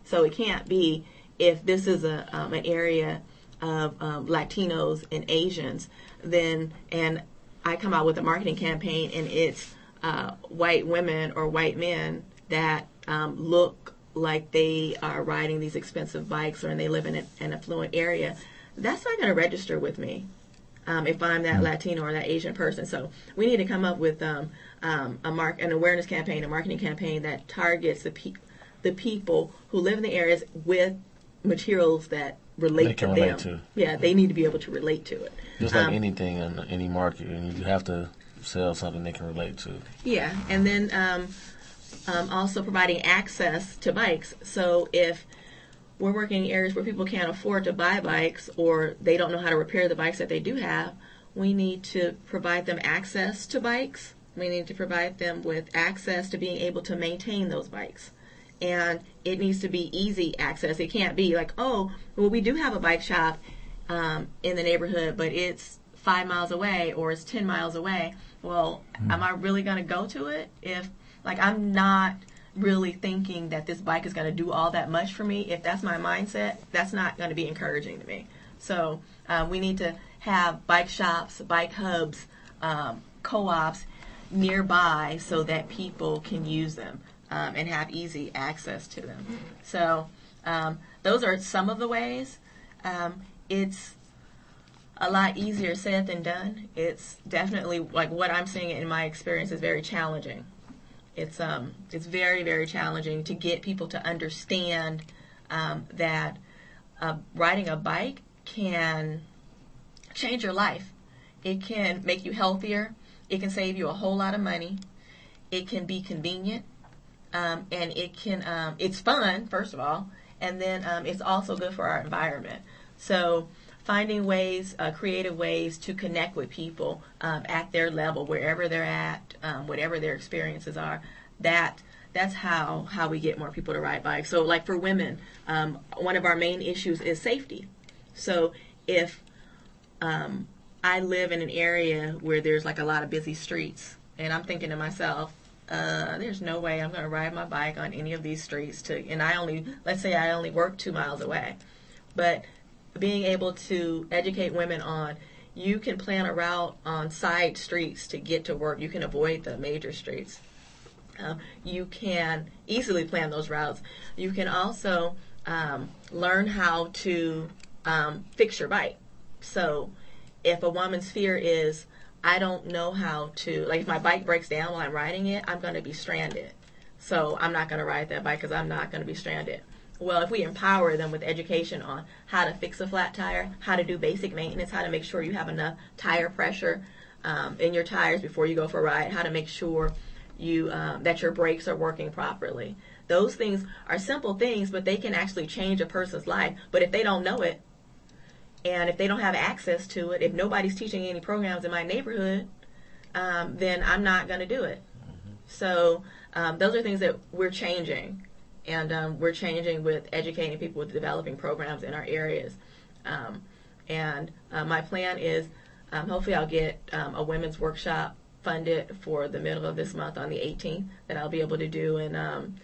So it can't be if this is a um, an area of um, Latinos and Asians, then and I come out with a marketing campaign and it's uh, white women or white men that um, look like they are riding these expensive bikes or and they live in an, an affluent area, that's not going to register with me um, if I'm that Latino or that Asian person. So we need to come up with um, um, a mark an awareness campaign, a marketing campaign that targets the pe- the people who live in the areas with materials that relate They to can them. to. Yeah, they need to be able to relate to it. Just like Um, anything in any market, and you have to sell something they can relate to. Yeah, and then um, also providing access to bikes. So if we're working in areas where people can't afford to buy bikes or they don't know how to repair the bikes that they do have, we need to provide them access to bikes. We need to provide them with access to being able to maintain those bikes. And it needs to be easy access. It can't be like, oh, well, we do have a bike shop um, in the neighborhood, but it's five miles away or it's 10 miles away. Well, am I really going to go to it if, like, I'm not really thinking that this bike is going to do all that much for me? If that's my mindset, that's not going to be encouraging to me. So uh, we need to have bike shops, bike hubs, um, co ops nearby so that people can use them um, and have easy access to them. So um, those are some of the ways. Um, it's a lot easier said than done. It's definitely like what I'm seeing in my experience is very challenging. It's um it's very very challenging to get people to understand um, that uh, riding a bike can change your life. It can make you healthier. It can save you a whole lot of money. It can be convenient, um, and it can um, it's fun first of all, and then um, it's also good for our environment. So finding ways, uh, creative ways to connect with people um, at their level, wherever they're at, um, whatever their experiences are. That that's how how we get more people to ride bikes. So like for women, um, one of our main issues is safety. So if um, I live in an area where there's like a lot of busy streets, and I'm thinking to myself, uh, there's no way I'm going to ride my bike on any of these streets. To and I only let's say I only work two miles away, but being able to educate women on you can plan a route on side streets to get to work. You can avoid the major streets. Um, you can easily plan those routes. You can also um, learn how to um, fix your bike. So if a woman's fear is, I don't know how to, like if my bike breaks down while I'm riding it, I'm going to be stranded. So I'm not going to ride that bike because I'm not going to be stranded. Well, if we empower them with education on how to fix a flat tire, how to do basic maintenance, how to make sure you have enough tire pressure um, in your tires before you go for a ride, how to make sure you um, that your brakes are working properly. Those things are simple things, but they can actually change a person's life. But if they don't know it, and if they don't have access to it, if nobody's teaching any programs in my neighborhood, um, then I'm not going to do it. So um, those are things that we're changing, and um, we're changing with educating people with developing programs in our areas. Um, and uh, my plan is, um, hopefully, I'll get um, a women's workshop funded for the middle of this month on the 18th that I'll be able to do in um,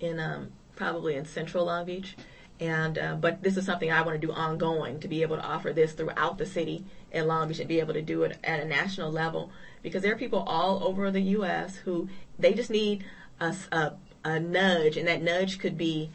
in um, probably in Central Long Beach, And uh, but this is something I want to do ongoing to be able to offer this throughout the city in Long Beach and be able to do it at a national level because there are people all over the U.S. who they just need a, a, a nudge, and that nudge could be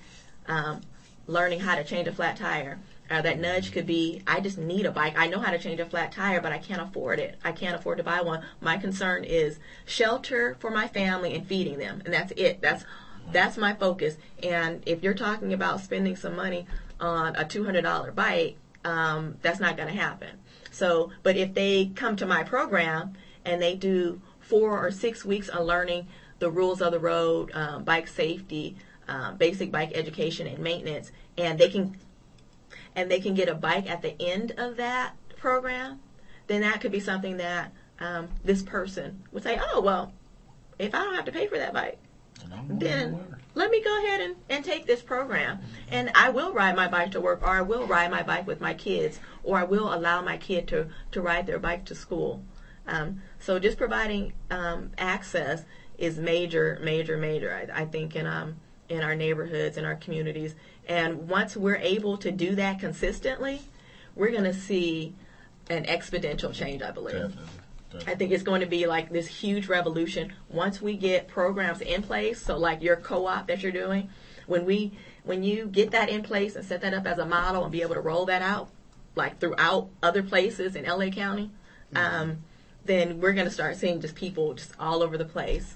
um, learning how to change a flat tire. Uh, that nudge could be, I just need a bike. I know how to change a flat tire, but I can't afford it. I can't afford to buy one. My concern is shelter for my family and feeding them, and that's it. That's that's my focus. And if you're talking about spending some money on a $200 bike, um, that's not going to happen. So, but if they come to my program and they do four or six weeks on learning the rules of the road, um, bike safety, um, basic bike education and maintenance, and they can and they can get a bike at the end of that program, then that could be something that um, this person would say, oh well, if I don't have to pay for that bike, then let me go ahead and, and take this program. And I will ride my bike to work, or I will ride my bike with my kids, or I will allow my kid to, to ride their bike to school. Um, so just providing um, access is major, major, major. I, I think in um, in our neighborhoods, in our communities, and once we're able to do that consistently, we're going to see an exponential change. I believe. Definitely. I think it's going to be like this huge revolution once we get programs in place. So like your co-op that you're doing, when we when you get that in place and set that up as a model and be able to roll that out like throughout other places in LA County, um, then we're going to start seeing just people just all over the place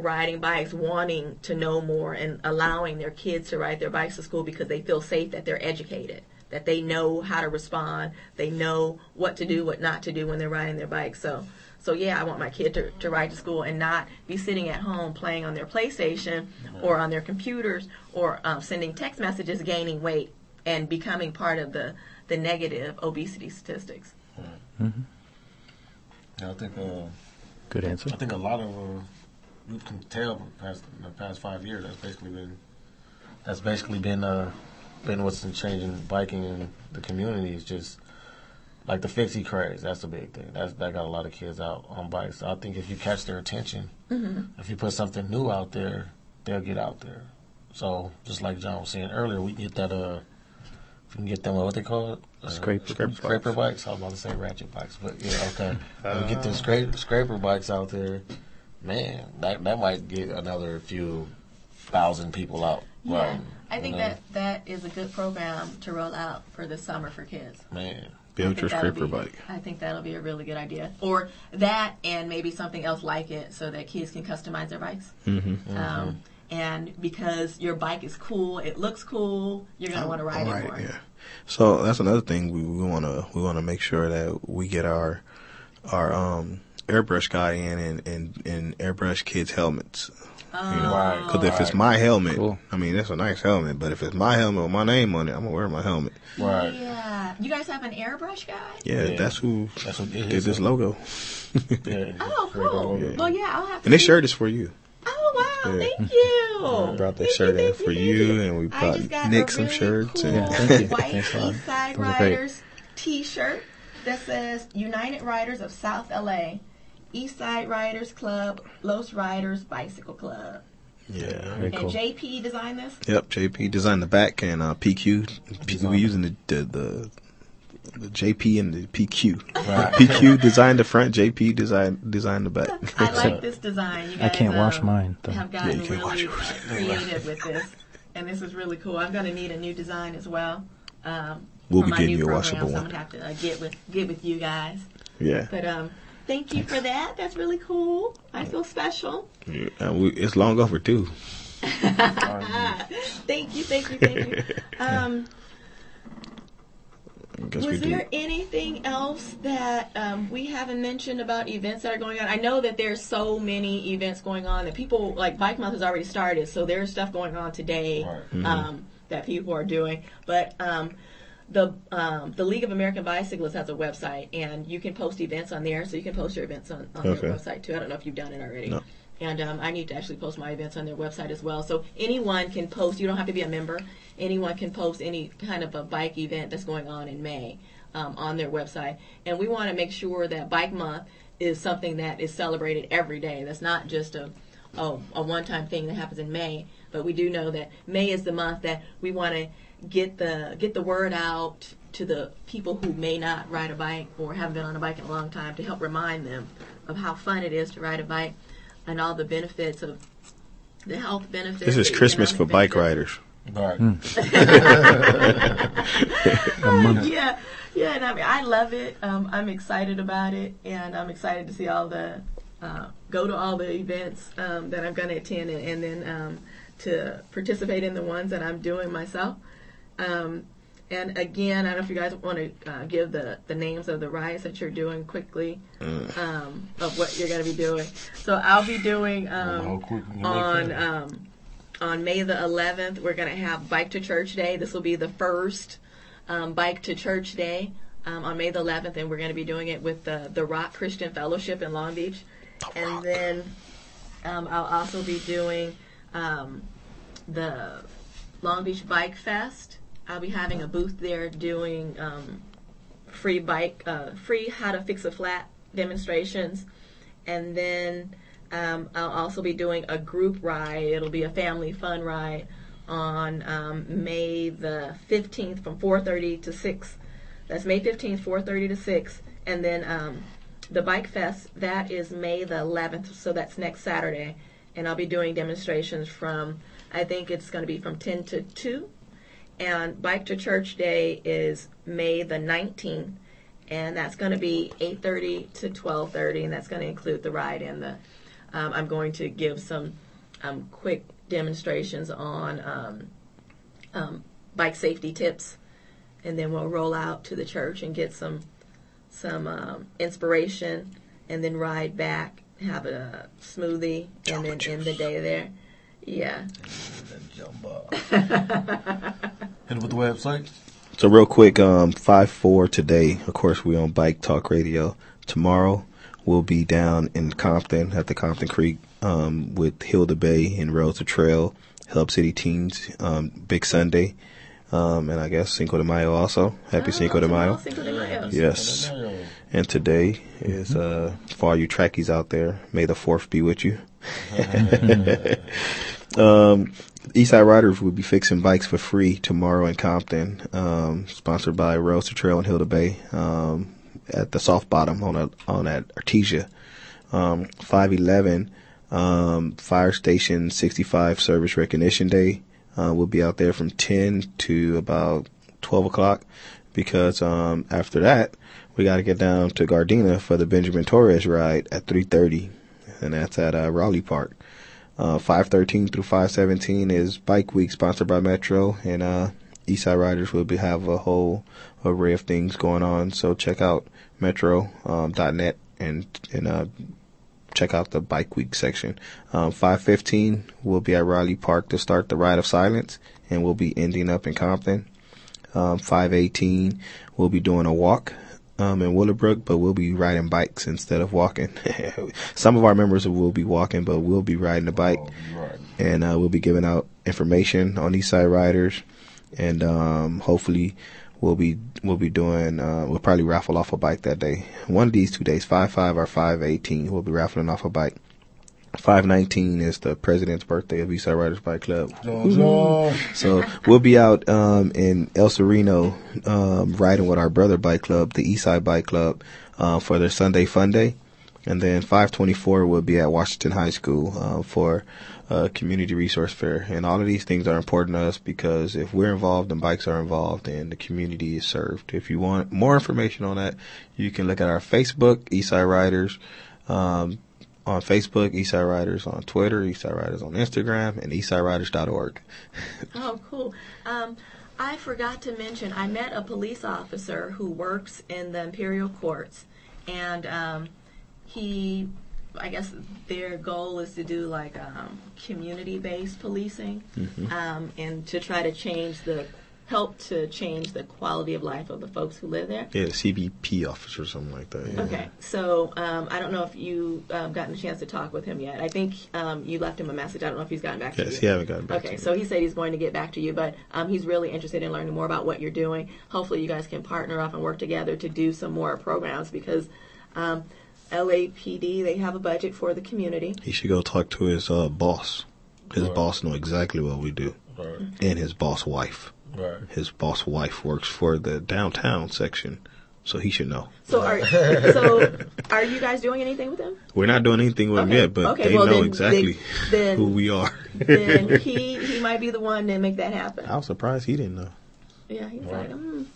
riding bikes, wanting to know more and allowing their kids to ride their bikes to school because they feel safe that they're educated that they know how to respond, they know what to do, what not to do when they're riding their bike. So, so yeah, I want my kid to, to ride to school and not be sitting at home playing on their PlayStation or on their computers or um, sending text messages, gaining weight and becoming part of the the negative obesity statistics. Mm-hmm. Yeah, I think. Uh, Good answer. I think a lot of uh, you can tell past in the past five years. That's basically been. That's basically been uh, been what's been changing biking in the community is just like the fixie craze. That's a big thing. That's that got a lot of kids out on bikes. So I think if you catch their attention, if you put something new out there, they'll get out there. So just like John was saying earlier, we get that uh, if we can get them what they call it, uh, Scraper. Scraper scraper bikes. I was about to say ratchet bikes, but yeah, okay. If we get them scraper scraper bikes out there, man, that that might get another few thousand people out. Yeah, riding, I you think know? that that is a good program to roll out for the summer for kids. man. I Build think your that'll scraper be- bike. I think that'll be a really good idea. Or that and maybe something else like it so that kids can customize their bikes. Mm-hmm. Um, and because your bike is cool, it looks cool, you're going to want to ride Right, it more. yeah. So that's another thing we we want to we want to make sure that we get our our um airbrush guy in and and, and airbrush kids helmets. You know, Right. because if it's my helmet, Cool. I mean that's a nice helmet. But if it's my helmet with my name on it, I'm gonna wear my helmet. Right. Yeah. You guys have an airbrush guy? Yeah, Yeah. that's who That's what did is. this logo, Yeah. Oh, cool. logo. Well, yeah, I'll have to. and this shirt is for you. Oh, wow. Yeah. Thank you. Brought that Thank shirt you, in for thank you, and we brought got Nick a some really shirts. Cool and Yeah, thank you. White Thanks a lot. East Side Those are great. Riders T-shirt that says United Riders of South LA, East Side Riders Club, Los Riders Bicycle Club. yeah. Very And cool. JP designed this. Yep, JP designed the back and uh, PQ. P- Designed we using the, the the the JP and the PQ. Right. PQ designed the front. JP designed designed the back. I like this design. You I guys, can't wash um, mine, though. Have Yeah, gotten you can't wash really yours. creative with this, and this is really cool. I'm going to need a new design as well. Um, We'll be getting you a program, washable so one. I'm gonna have to uh, get with get with you guys. yeah, But um, thank you for that. That's really cool. I feel special. yeah. And we, it's long overdue. Thank you, thank you, thank you. Um, I guess we was do. there anything else that um, we haven't mentioned about events that are going on? I know that there's so many events going on that people like Bike Month has already started, so there's stuff going on today Right. um, that people are doing. But um, the um, the League of American Bicyclists has a website, and you can post events on there. So you can post your events on, on Okay. their website too. I don't know if you've done it already. No. And um, I need to actually post my events on their website as well. So anyone can post. You don't have to be a member. Anyone can post any kind of a bike event that's going on in May um, on their website. And we want to make sure that Bike Month is something that is celebrated every day. That's not just a a, a one-time thing that happens in May. But we do know that May is the month that we want to get the get the word out to the people who may not ride a bike or haven't been on a bike in a long time to help remind them of how fun it is to ride a bike and all the benefits of the health benefits. This is Christmas for economic bike riders. Right. yeah, yeah, and I mean, I love it. Um, I'm excited about it, and I'm excited to see all the uh, go to all the events um, that I'm going to attend, and, and then um, to participate in the ones that I'm doing myself. Um, and again, I don't know if you guys want to uh, give the, the names of the rides that you're doing quickly um, of what you're going to be doing. So I'll be doing um, quick we can make on um, on May the 11th. We're going to have Bike to Church Day. This will be the first um, Bike to Church Day um, on May the 11th, and we're going to be doing it with the the Rock Christian Fellowship in Long Beach. And then um, I'll also be doing um, the Long Beach Bike Fest. I'll be having a booth there doing um, free bike, uh, free how to fix a flat demonstrations, and then um, I'll also be doing a group ride. It'll be a family fun ride on um, May the 15th from 4:30 to 6. That's May 15th, 4:30 to 6, and then um, the Bike Fest that is May the 11th, so that's next Saturday, and I'll be doing demonstrations from I think it's going to be from 10 to 2 and Bike to Church Day is May the 19th, and that's going to be 8:30 to 12:30, and that's going to include the ride and the. Um, I'm going to give some um, quick demonstrations on um, um, bike safety tips, and then we'll roll out to the church and get some some um, inspiration, and then ride back, have a smoothie, and then end the day there. Yeah. That jump up. Hit with the website. So real quick, um, five four today. Of course, we on Bike Talk Radio. Tomorrow, we'll be down in Compton at the Compton Creek um, with Heal the Bay and Road to Trail, Help City Teens, um, Big Sunday, um, and I guess Cinco de Mayo also. Happy Cinco de Mayo. Oh, Cinco de Mayo. Yes. And today is uh, for all you trackies out there. May the fourth be with you. um, Eastside Riders will be fixing bikes for free tomorrow in Compton. Um, sponsored by Road to Trail and Heal the Bay. Um, at the Soft Bottom on a, on at Artesia. Um, 511 um, Fire Station 65 Service Recognition Day. Uh, we'll be out there from 10 to about 12 o'clock because um, after that we got to get down to Gardena for the Benjamin Torres ride at 3:30, and that's at uh, Rowley Park. Uh, 513 through 517 is Bike Week, sponsored by Metro, and uh, Eastside Riders will be have a whole array of things going on. So check out Metro.net and and uh, check out the Bike Week section. Um, 515 we'll be at Rowley Park to start the Ride of Silence, and we'll be ending up in Compton. Um, 518 we'll be doing a walk um, in Willowbrook, but we'll be riding bikes instead of walking. Some of our members will be walking, but we'll be riding a bike, Right. and uh, we'll be giving out information on Eastside Riders, and um, hopefully we'll be we'll be doing uh, we'll probably raffle off a bike that day. One of these two days, five five or five eighteen, we'll be raffling off a bike. Five nineteen is the president's birthday of Eastside Riders Bike Club. So we'll be out um, in El Sereno um, riding with our brother bike club, the Eastside Bike Club, uh, for their Sunday Fun Day. And then 524 will be at Washington High School uh, for a community resource fair. And all of these things are important to us because if we're involved and bikes are involved, and the community is served. If you want more information on that, you can look at our Facebook, Eastside Riders. Um, on Facebook, Eastside Riders on Twitter, Eastside Riders on Instagram, and eastsideriders.org. Oh, cool. Um, I forgot to mention, I met a police officer who works in the Imperial Courts, and um, he, I guess their goal is to do like um, community based policing um, and to try to change the, help to change the quality of life of the folks who live there. Yeah, the CBP officer or something like that. Yeah. Okay, so um, I don't know if you um, gotten a chance to talk with him yet. I think um, you left him a message. I don't know if he's gotten back to you. Yes, he haven't gotten back Okay, to so he said he's going to get back to you, but um, he's really interested in learning more about what you're doing. Hopefully, you guys can partner up and work together to do some more programs because um, LAPD they have a budget for the community. He should go talk to his uh, boss. His Right. boss know exactly what we do, Right. and his boss wife. Right. His boss wife works for the downtown section, so he should know. So are so are you guys doing anything with him? We're not doing anything with him yet, but Okay, they well, know then- exactly then- who we are. Then he he might be the one to make that happen. I was surprised he didn't know. Yeah, he's Right. like, mm,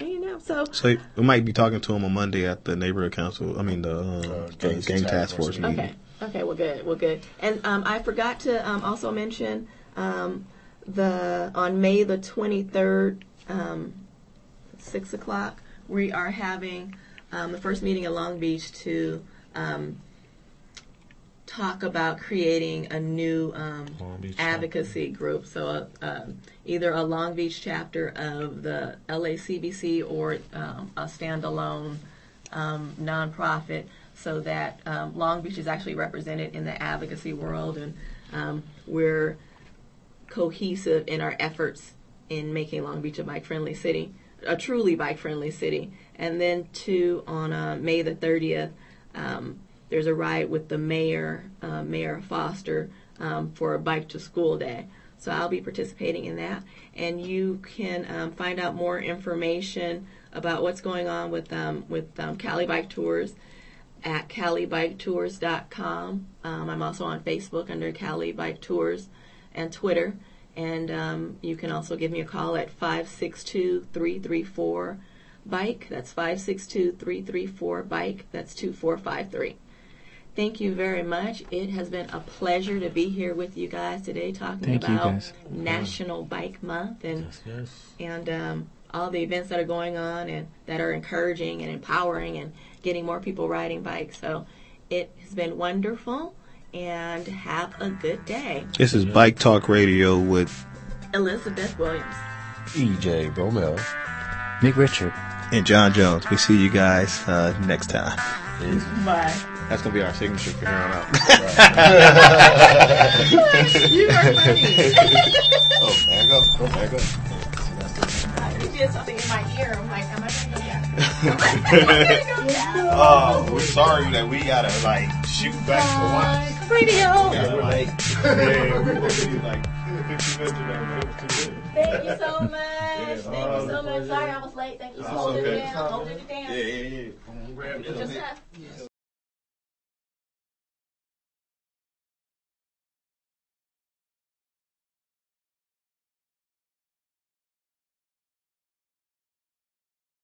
you know. So So we might be talking to him on Monday at the neighborhood council. I mean the uh, Uh, gang, gang gang task task force force meeting. meeting. Okay. Okay. Well, good. Well, good. And um, I forgot to um, also mention um, the on May the twenty third, um, six o'clock. We are having um, the first meeting in Long Beach to um, talk about creating a new um, advocacy group. So, uh, um, either a Long Beach chapter of the LACBC or um, a standalone um, nonprofit, so that um, Long Beach is actually represented in the advocacy world, and um, we're cohesive in our efforts in making Long Beach a bike friendly city, a truly bike friendly city. And then, two, on uh, May the 30th, um, there's a ride with the mayor, uh, Mayor Foster, um, for a bike to school day. So I'll be participating in that. And you can um, find out more information about what's going on with um, with um, Cali Bike Tours at calibiketours.com. Um, I'm also on Facebook under Cali Bike Tours and Twitter. And um, you can also give me a call at 562 334 BIKE. That's 562 334 BIKE. That's 2453. Thank you very much. It has been a pleasure to be here with you guys today talking Thank about guys. National Bike Month and Yes, yes. and um, all the events that are going on and that are encouraging and empowering and getting more people riding bikes. So it has been wonderful and have a good day. This is Bike Talk Radio with Elizabeth Williams. EJ Bromel. Nick Richard. and John Jones. We see you guys uh, next time. Bye. That's gonna be our signature from here on out. You are funny. oh, there you go. Oh, there you go. you did something in my ear. I'm like, am I going to? Am I gonna go down? Oh, we're sorry that we gotta like shoot back for once. Radio. Yeah, we're like, yeah, we're like 50 minutes. Thank you so much. Thank you so much. Sorry I was late. Thank you holding okay. it down. Holding it down. Yeah, yeah, yeah. Just,